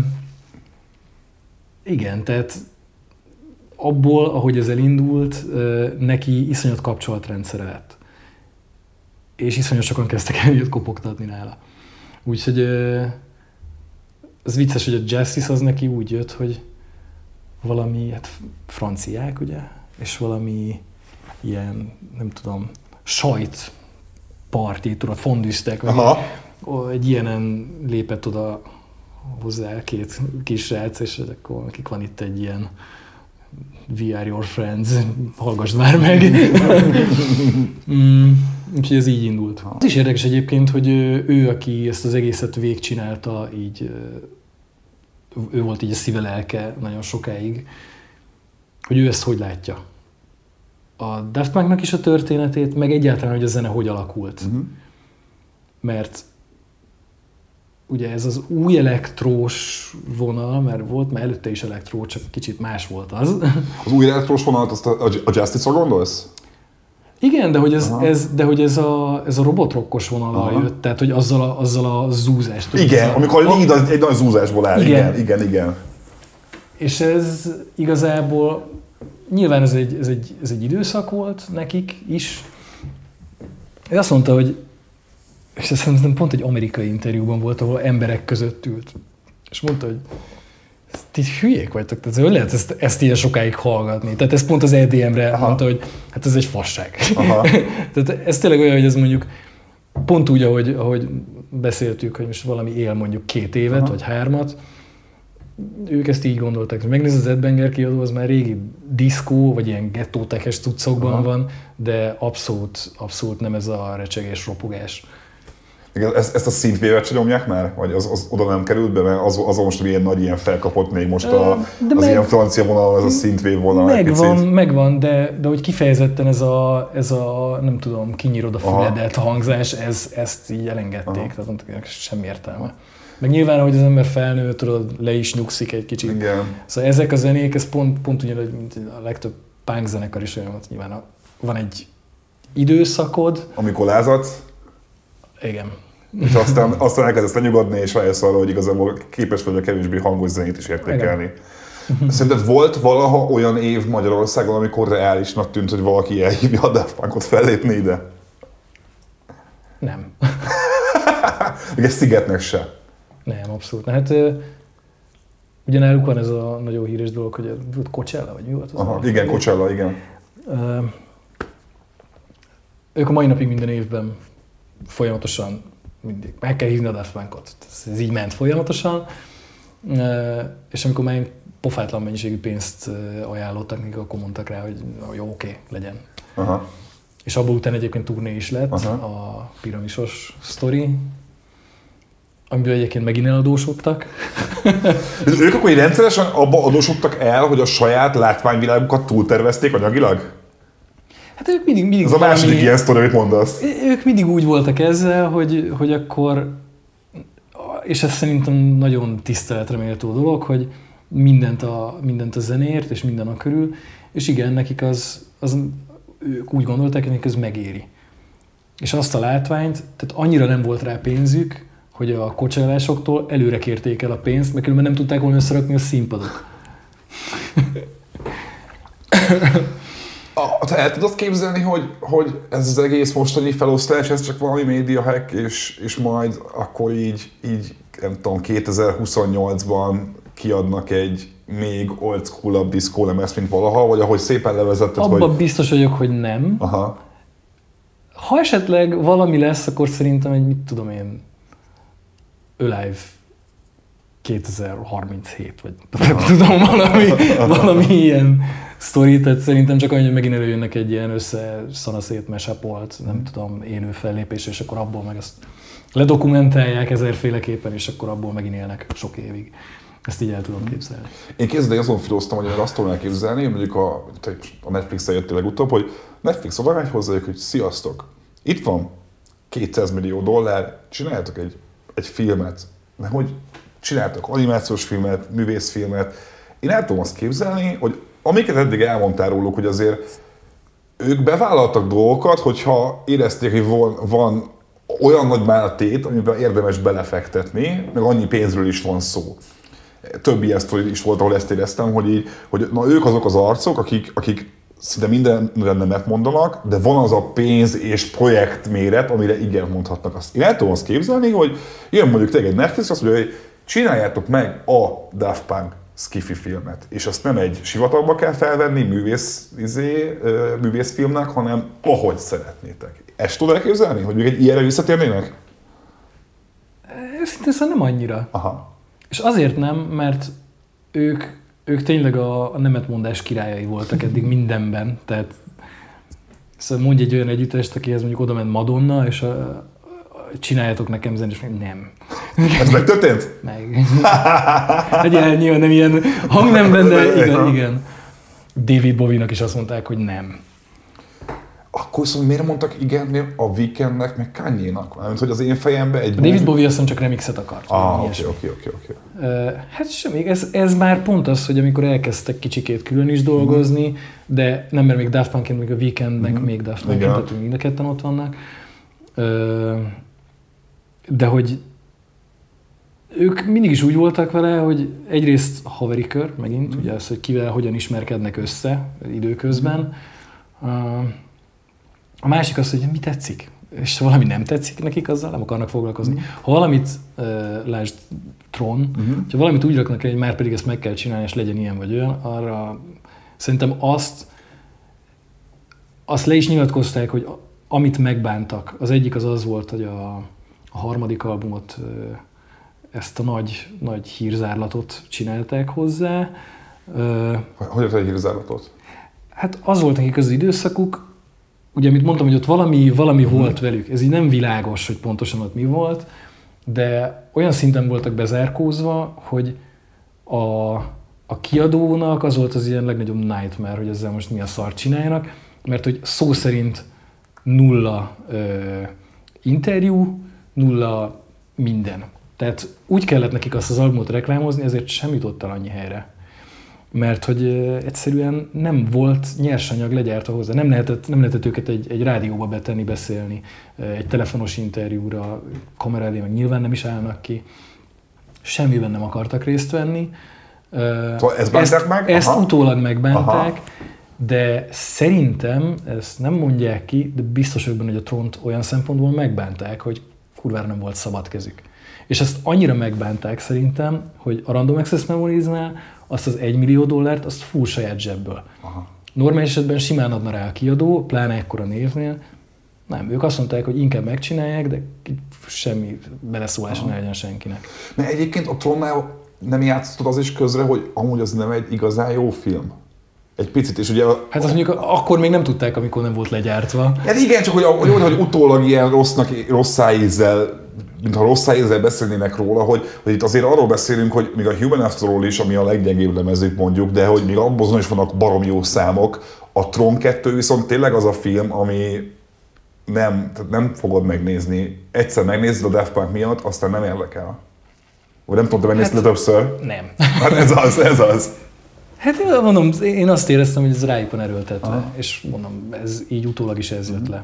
igen, tehát abból, ahogy ez elindult, uh, neki iszonyat kapcsolatrendszere lett és iszonyat sokan kezdtek el kopogtatni nála. Úgyhogy az vicces, hogy a Justice az neki úgy jött, hogy valami, hát franciák, ugye, és valami ilyen, nem tudom, sajt partit, tudod, fondüztek, vagy. Egy ilyenen lépett oda hozzá két kis srác, és akkor nekik van itt egy ilyen We are your friends, hallgass már meg. mm, úgyhogy ez így indult. Az is érdekes egyébként, hogy ő, aki ezt az egészet végigcsinálta, így ő volt így a szíve lelke nagyon sokáig, hogy ő ezt hogy látja. A Daft Punknak is a történetét, meg egyáltalán, hogy a zene hogy alakult. Uh-huh. Mert ugye ez az új elektrós vonal, mert volt már előtte is elektró, csak kicsit más volt az. Az új elektrós vonalat azt a, a Justice-ra gondolsz? Igen, de hogy ez, ez, de hogy ez a, ez a robotrokkos vonal jött, tehát hogy azzal a, azzal a zúzást. Igen, a, amikor a lead az egy nagy zúzásból áll. Igen, igen, igen. igen. És ez igazából, nyilván ez egy, ez, egy, ez egy időszak volt nekik is. Ő azt mondta, hogy és ez szerintem pont egy amerikai interjúban volt, ahol emberek között ült. És mondta, hogy ti hülyék vagytok, tehát hogy lehet ezt, ezt ilyen sokáig hallgatni? Tehát ez pont az EDM-re Aha. mondta, hogy hát ez egy fasság. Aha. tehát ez tényleg olyan, hogy ez mondjuk pont úgy, ahogy, ahogy beszéltük, hogy most valami él mondjuk két évet, Aha. vagy hármat, ők ezt így gondolták. hogy megnézed az Ed Banger kiadó, az már régi diszkó, vagy ilyen gettótekes cuccokban Aha. van, de abszolút, abszolút nem ez a recsegés, ropogás. Ezt, ezt a szintvévet sem nyomják már? Vagy az, az, oda nem került be? Mert az, az most ilyen nagy ilyen felkapott még most a, de az meg, ilyen francia vonal, ez a szintvév vonal. Megvan, megvan, de, de hogy kifejezetten ez a, ez a nem tudom, kinyírod a füledet hangzás, ez, ezt így elengedték, Aha. tehát mondták, semmi értelme. Meg nyilván, hogy az ember felnő, tudod, le is nyugszik egy kicsit. Igen. Szóval ezek a zenék, ez pont, pont ugyanúgy, mint a legtöbb punk zenekar is olyan, hogy nyilván van egy időszakod. Amikor lázadsz. Igen. És aztán, aztán elkezdesz lenyugodni, és rájössz arra, hogy igazából képes vagy a kevésbé hangos zenét is értékelni. Igen. Szerinted volt valaha olyan év Magyarországon, amikor reálisnak tűnt, hogy valaki elhívja a Daft Punkot fellépni ide? Nem. Még egy szigetnek se. Nem, abszolút. Hát ugyanáluk van ez a nagyon híres dolog, hogy volt Coachella, vagy mi volt az? Aha, igen, Coachella, igen. Uh, ők a mai napig minden évben folyamatosan mindig meg kell hívni a Daft Punkot. Ez így ment folyamatosan. És amikor már pofátlan mennyiségű pénzt ajánlottak nekik, akkor mondtak rá, hogy jó, oké, legyen. Aha. És abból után egyébként turné is lett, Aha. a piramisos sztori, amiből egyébként megint eladósodtak. ők akkor rendszeresen abba adósodtak el, hogy a saját látványvilágukat túltervezték anyagilag? Hát ők mindig, mindig Ez a második valami, ilyen sztori, amit mondasz. Ők mindig úgy voltak ezzel, hogy, hogy akkor, és ez szerintem nagyon tiszteletre méltó dolog, hogy mindent a, mindent a zenéért, és minden a körül, és igen, nekik az, az ők úgy gondolták, hogy nekik ez megéri. És azt a látványt, tehát annyira nem volt rá pénzük, hogy a kocsálásoktól előre kérték el a pénzt, mert különben nem tudták volna összerakni a színpadot. A, te el tudod képzelni, hogy, hogy ez az egész mostani felosztás, ez csak valami média hack, és, és majd akkor így, így nem tudom, 2028-ban kiadnak egy még old school-abb diszkó lemezt, mint valaha, vagy ahogy szépen levezetted, Abban hogy... biztos vagyok, hogy nem. Aha. Ha esetleg valami lesz, akkor szerintem egy, mit tudom én, Alive 2037, vagy nem tudom, valami, valami ilyen sztori, tehát szerintem csak annyi, hogy megint előjönnek egy ilyen össze szanaszét mesepolt, nem tudom, élő fellépés, és akkor abból meg azt ledokumentálják ezerféleképpen, és akkor abból megint élnek sok évig. Ezt így el tudom képzelni. Én kezdve azon filóztam, hogy én azt tudom elképzelni, mondjuk a, a Netflix-el jöttél legutóbb, hogy Netflix oda megy hozzájuk, hogy sziasztok, itt van 200 millió dollár, csináljatok egy, egy filmet, mert hogy csináltak animációs filmet, művészfilmet. Én el tudom azt képzelni, hogy amiket eddig elmondtál róluk, hogy azért ők bevállaltak dolgokat, hogyha érezték, hogy van, van olyan nagy már tét, amiben érdemes belefektetni, meg annyi pénzről is van szó. Több ilyen is volt, ahol ezt éreztem, hogy, így, hogy na, ők azok az arcok, akik, akik szinte mindenre nemet mondanak, de van az a pénz és projekt méret, amire igen mondhatnak azt. Én el tudom azt képzelni, hogy jön mondjuk egy Netflix, azt mondja, hogy csináljátok meg a Daft Punk skifi filmet. És azt nem egy sivatagba kell felvenni művész, izé, művészfilmnek, hanem ahogy szeretnétek. Ezt tudod elképzelni, hogy még egy ilyenre visszatérnének? Őszintén szóval nem annyira. Aha. És azért nem, mert ők, ők tényleg a, a nemetmondás királyai voltak eddig mindenben. Tehát szóval mondj egy olyan együttest, akihez mondjuk oda ment Madonna, és a, a, csináljátok nekem zenét, és még nem. Ez megtörtént? Meg. hát nyilván nem ilyen hangnemben, de igen, igen. David Bowie-nak is azt mondták, hogy nem. Akkor szóval miért mondtak igen a Weekendnek, meg Kanye-nak? Mert hogy az én fejemben egy... David Bowie azt csak remixet akart. Ah, oké, oké, oké, oké. Hát semmi, ez, ez már pont az, hogy amikor elkezdtek kicsikét külön is dolgozni, mm. de nem, mert még Daft punk még a Weekendnek mm. még Daft punk tehát mind a ketten ott vannak. De hogy ők mindig is úgy voltak vele, hogy egyrészt haveri kör, megint, mm. ugye az, hogy kivel hogyan ismerkednek össze időközben. Mm. A másik az, hogy mi tetszik, és ha valami nem tetszik nekik, azzal nem akarnak foglalkozni. Mm. Ha valamit, uh, lásd Tron, mm-hmm. ha valamit úgy raknak hogy már pedig ezt meg kell csinálni, és legyen ilyen vagy olyan, arra szerintem azt, azt le is nyilatkozták, hogy amit megbántak, az egyik az az volt, hogy a, a harmadik albumot, ezt a nagy, nagy hírzárlatot csinálták hozzá. Hogy az egy hírzárlatot? Hát az volt nekik az időszakuk, ugye, amit mondtam, hogy ott valami, valami hmm. volt velük, ez így nem világos, hogy pontosan ott mi volt, de olyan szinten voltak bezárkózva, hogy a, a kiadónak az volt az ilyen legnagyobb nightmare, hogy ezzel most mi a szart csináljanak, mert hogy szó szerint nulla ö, interjú, nulla minden. Tehát úgy kellett nekik azt az albumot reklámozni, ezért sem jutott el annyi helyre mert hogy egyszerűen nem volt nyersanyag legyártva hozzá. Nem lehetett, nem lehetett őket egy, egy rádióba betenni, beszélni, egy telefonos interjúra, kamera elé, meg nyilván nem is állnak ki. Semmiben nem akartak részt venni. Szóval ezt, ezt, meg? ezt utólag megbánták, Aha. de szerintem, ezt nem mondják ki, de biztos vagyok benne, hogy a Tront olyan szempontból megbánták, hogy kurvára nem volt szabad kezük. És ezt annyira megbánták szerintem, hogy a Random Access Memories-nál azt az 1 millió dollárt, azt full saját zsebből. Aha. Normális esetben simán adna rá a kiadó, pláne ekkora névnél. Nem, ők azt mondták, hogy inkább megcsinálják, de semmi beleszólása ne legyen senkinek. Mert egyébként a Tronnál nem játszott az is közre, hogy amúgy az nem egy igazán jó film. Egy picit, és ugye... A, hát azt mondjuk akkor még nem tudták, amikor nem volt legyártva. Hát igen, csak hogy, hogy, hogy utólag ilyen rossznak, rossz ízzel mintha rossz ezzel beszélnének róla, hogy, hogy itt azért arról beszélünk, hogy még a Human After All is, ami a leggyengébb lemezük mondjuk, de hogy még abban is vannak barom jó számok. A Tron 2 viszont tényleg az a film, ami nem, tehát nem fogod megnézni. Egyszer megnézed a Daft Punk miatt, aztán nem érdekel. Vagy nem tudom, te megnézted hát, többször? Nem. Hát ez az, ez az. Hát én mondom, én azt éreztem, hogy ez rájuk van erőltetve, Aha. és mondom, ez így utólag is ez jött le.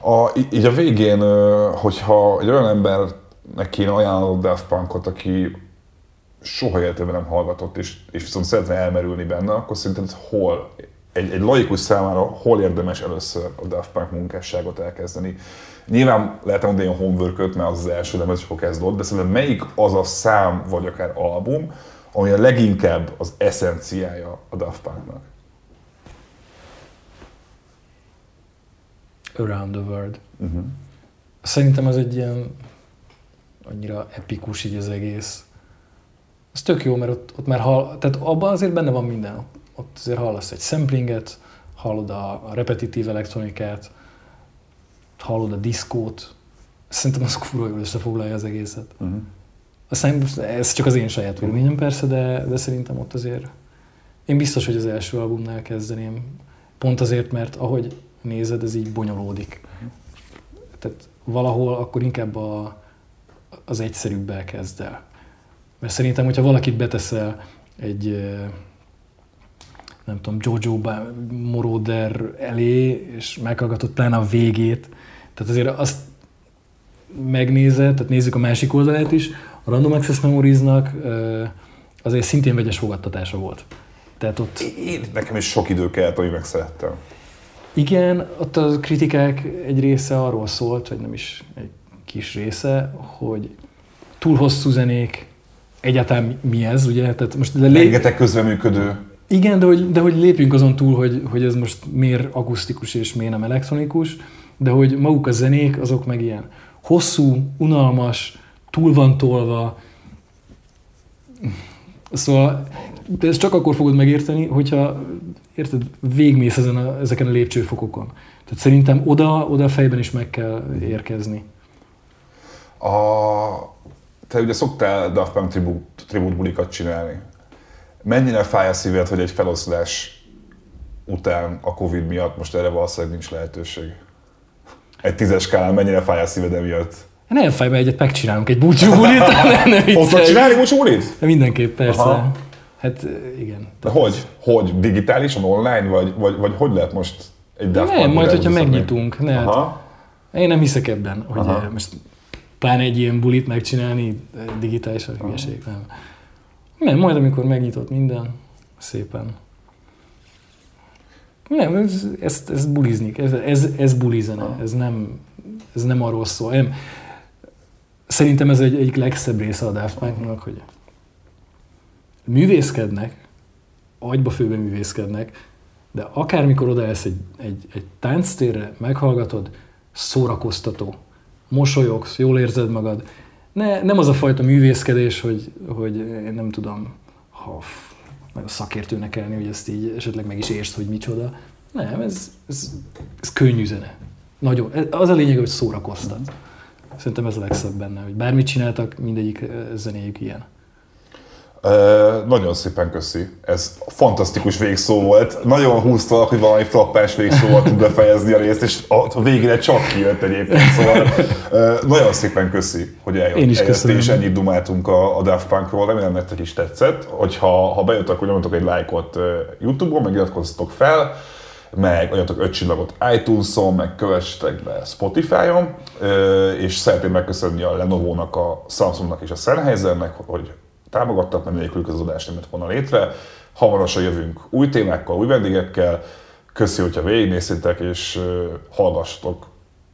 A, így a végén, hogyha egy olyan embernek kéne ajánlani Daft Punkot, aki soha életében nem hallgatott, és, és viszont szeretne elmerülni benne, akkor szerinted hol, egy, egy laikus számára hol érdemes először a Daft Punk munkásságot elkezdeni? Nyilván lehet mondani a homework mert az az első lemez, és akkor kezd ott, de szerintem melyik az a szám, vagy akár album, ami a leginkább az eszenciája a Daft Punknak? Around the World. Uh-huh. Szerintem az egy ilyen annyira epikus így az egész. Ez tök jó, mert ott, ott már hall, tehát abban azért benne van minden. Ott azért hallasz egy samplinget, hallod a, a repetitív elektronikát, hallod a diszkót. Szerintem az kurva jól összefoglalja az egészet. Uh-huh. Aztán ez csak az én saját véleményem persze, de, de szerintem ott azért én biztos, hogy az első albumnál kezdeném. Pont azért, mert ahogy nézed, ez így bonyolódik. Tehát valahol akkor inkább a, az egyszerűbbel kezd el. Mert szerintem, hogyha valakit beteszel egy nem tudom, Jojo Moroder elé, és meghallgatod pláne a végét, tehát azért azt megnézed, tehát nézzük a másik oldalát is, a Random Access Memories-nak azért szintén vegyes fogadtatása volt. Tehát ott... Én, nekem is sok idő kellett, hogy megszerettem. Igen, ott a kritikák egy része arról szólt, vagy nem is egy kis része, hogy túl hosszú zenék, egyáltalán mi ez, ugye? Tehát most de lé... Rengeteg közreműködő. Igen, de hogy, de hogy lépjünk azon túl, hogy, hogy ez most miért akusztikus és miért nem elektronikus. de hogy maguk a zenék, azok meg ilyen hosszú, unalmas, túl van tolva. Szóval, de ezt csak akkor fogod megérteni, hogyha érted, végmész ezen a, ezeken a lépcsőfokokon. Tehát szerintem oda, oda fejben is meg kell érkezni. A, te ugye szoktál Daft Punk tribute, tribute bulikat csinálni. Mennyire fáj a szíved, hogy egy feloszlás után a Covid miatt most erre valószínűleg nincs lehetőség? Egy tízes skálán mennyire fáj a szíved emiatt? Nem fáj, mert egyet megcsinálunk egy búcsúbulit. Fogsz csinálni búcsúbulit? Mindenképp, persze. Aha. Hát igen. De hogy? Hogy? Digitálisan, online? Vagy, vagy, vagy hogy lehet most egy Daft Nem, majd hogyha megnyitunk. Ne, hát Aha. Én nem hiszek ebben, hogy Aha. most pláne egy ilyen bulit megcsinálni digitálisan hülyeség, nem. Nem, majd amikor megnyitott minden, szépen. Nem, ez, ez, ez bulizni, ez, ez, ez bulizene, ez nem, ez nem arról szól. Nem. Szerintem ez egy, egy legszebb része a Daft Punknak, hogy művészkednek, agyba főben művészkednek, de akármikor odaelsz egy, egy, egy tánctérre, meghallgatod, szórakoztató, mosolyogsz, jól érzed magad. Ne, nem az a fajta művészkedés, hogy, hogy én nem tudom, ha nagyon szakértőnek elni, hogy ezt így esetleg meg is értsd, hogy micsoda. Nem, ez, ez, ez könnyű zene. Nagyon. Az a lényeg, hogy szórakoztat. Szerintem ez a legszebb benne, hogy bármit csináltak, mindegyik zenéjük ilyen. Uh, nagyon szépen köszi. Ez fantasztikus végszó volt. Nagyon húztalak, hogy valami frappáns végszóval tud befejezni a részt, és a végére csak kijött egyébként. Szóval uh, nagyon szépen köszi, hogy eljött, Én is köszönöm. és ennyit dumáltunk a, a Daft Punkról. Remélem nektek is tetszett. Hogyha ha bejött, akkor nyomjatok egy lájkot YouTube-on, meg iratkozzatok fel meg adjatok öt csillagot iTunes-on, meg kövessetek be Spotify-on, és szeretném megköszönni a Lenovo-nak, a Samsungnak és a Sennheisernek, hogy támogattak, mert nélkülük az adás nem volna létre. Hamarosan jövünk új témákkal, új vendégekkel. Köszi, hogyha végignéztétek, és hallgassatok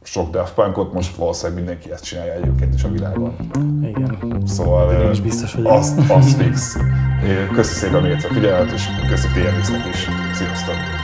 sok Daft Punkot, most valószínűleg mindenki ezt csinálja egyébként is a világban. Igen. Szóval Én is biztos, hogy az, az fix. Köszi szépen még egyszer figyelmet, és köszi TNX-nek is. Sziasztok!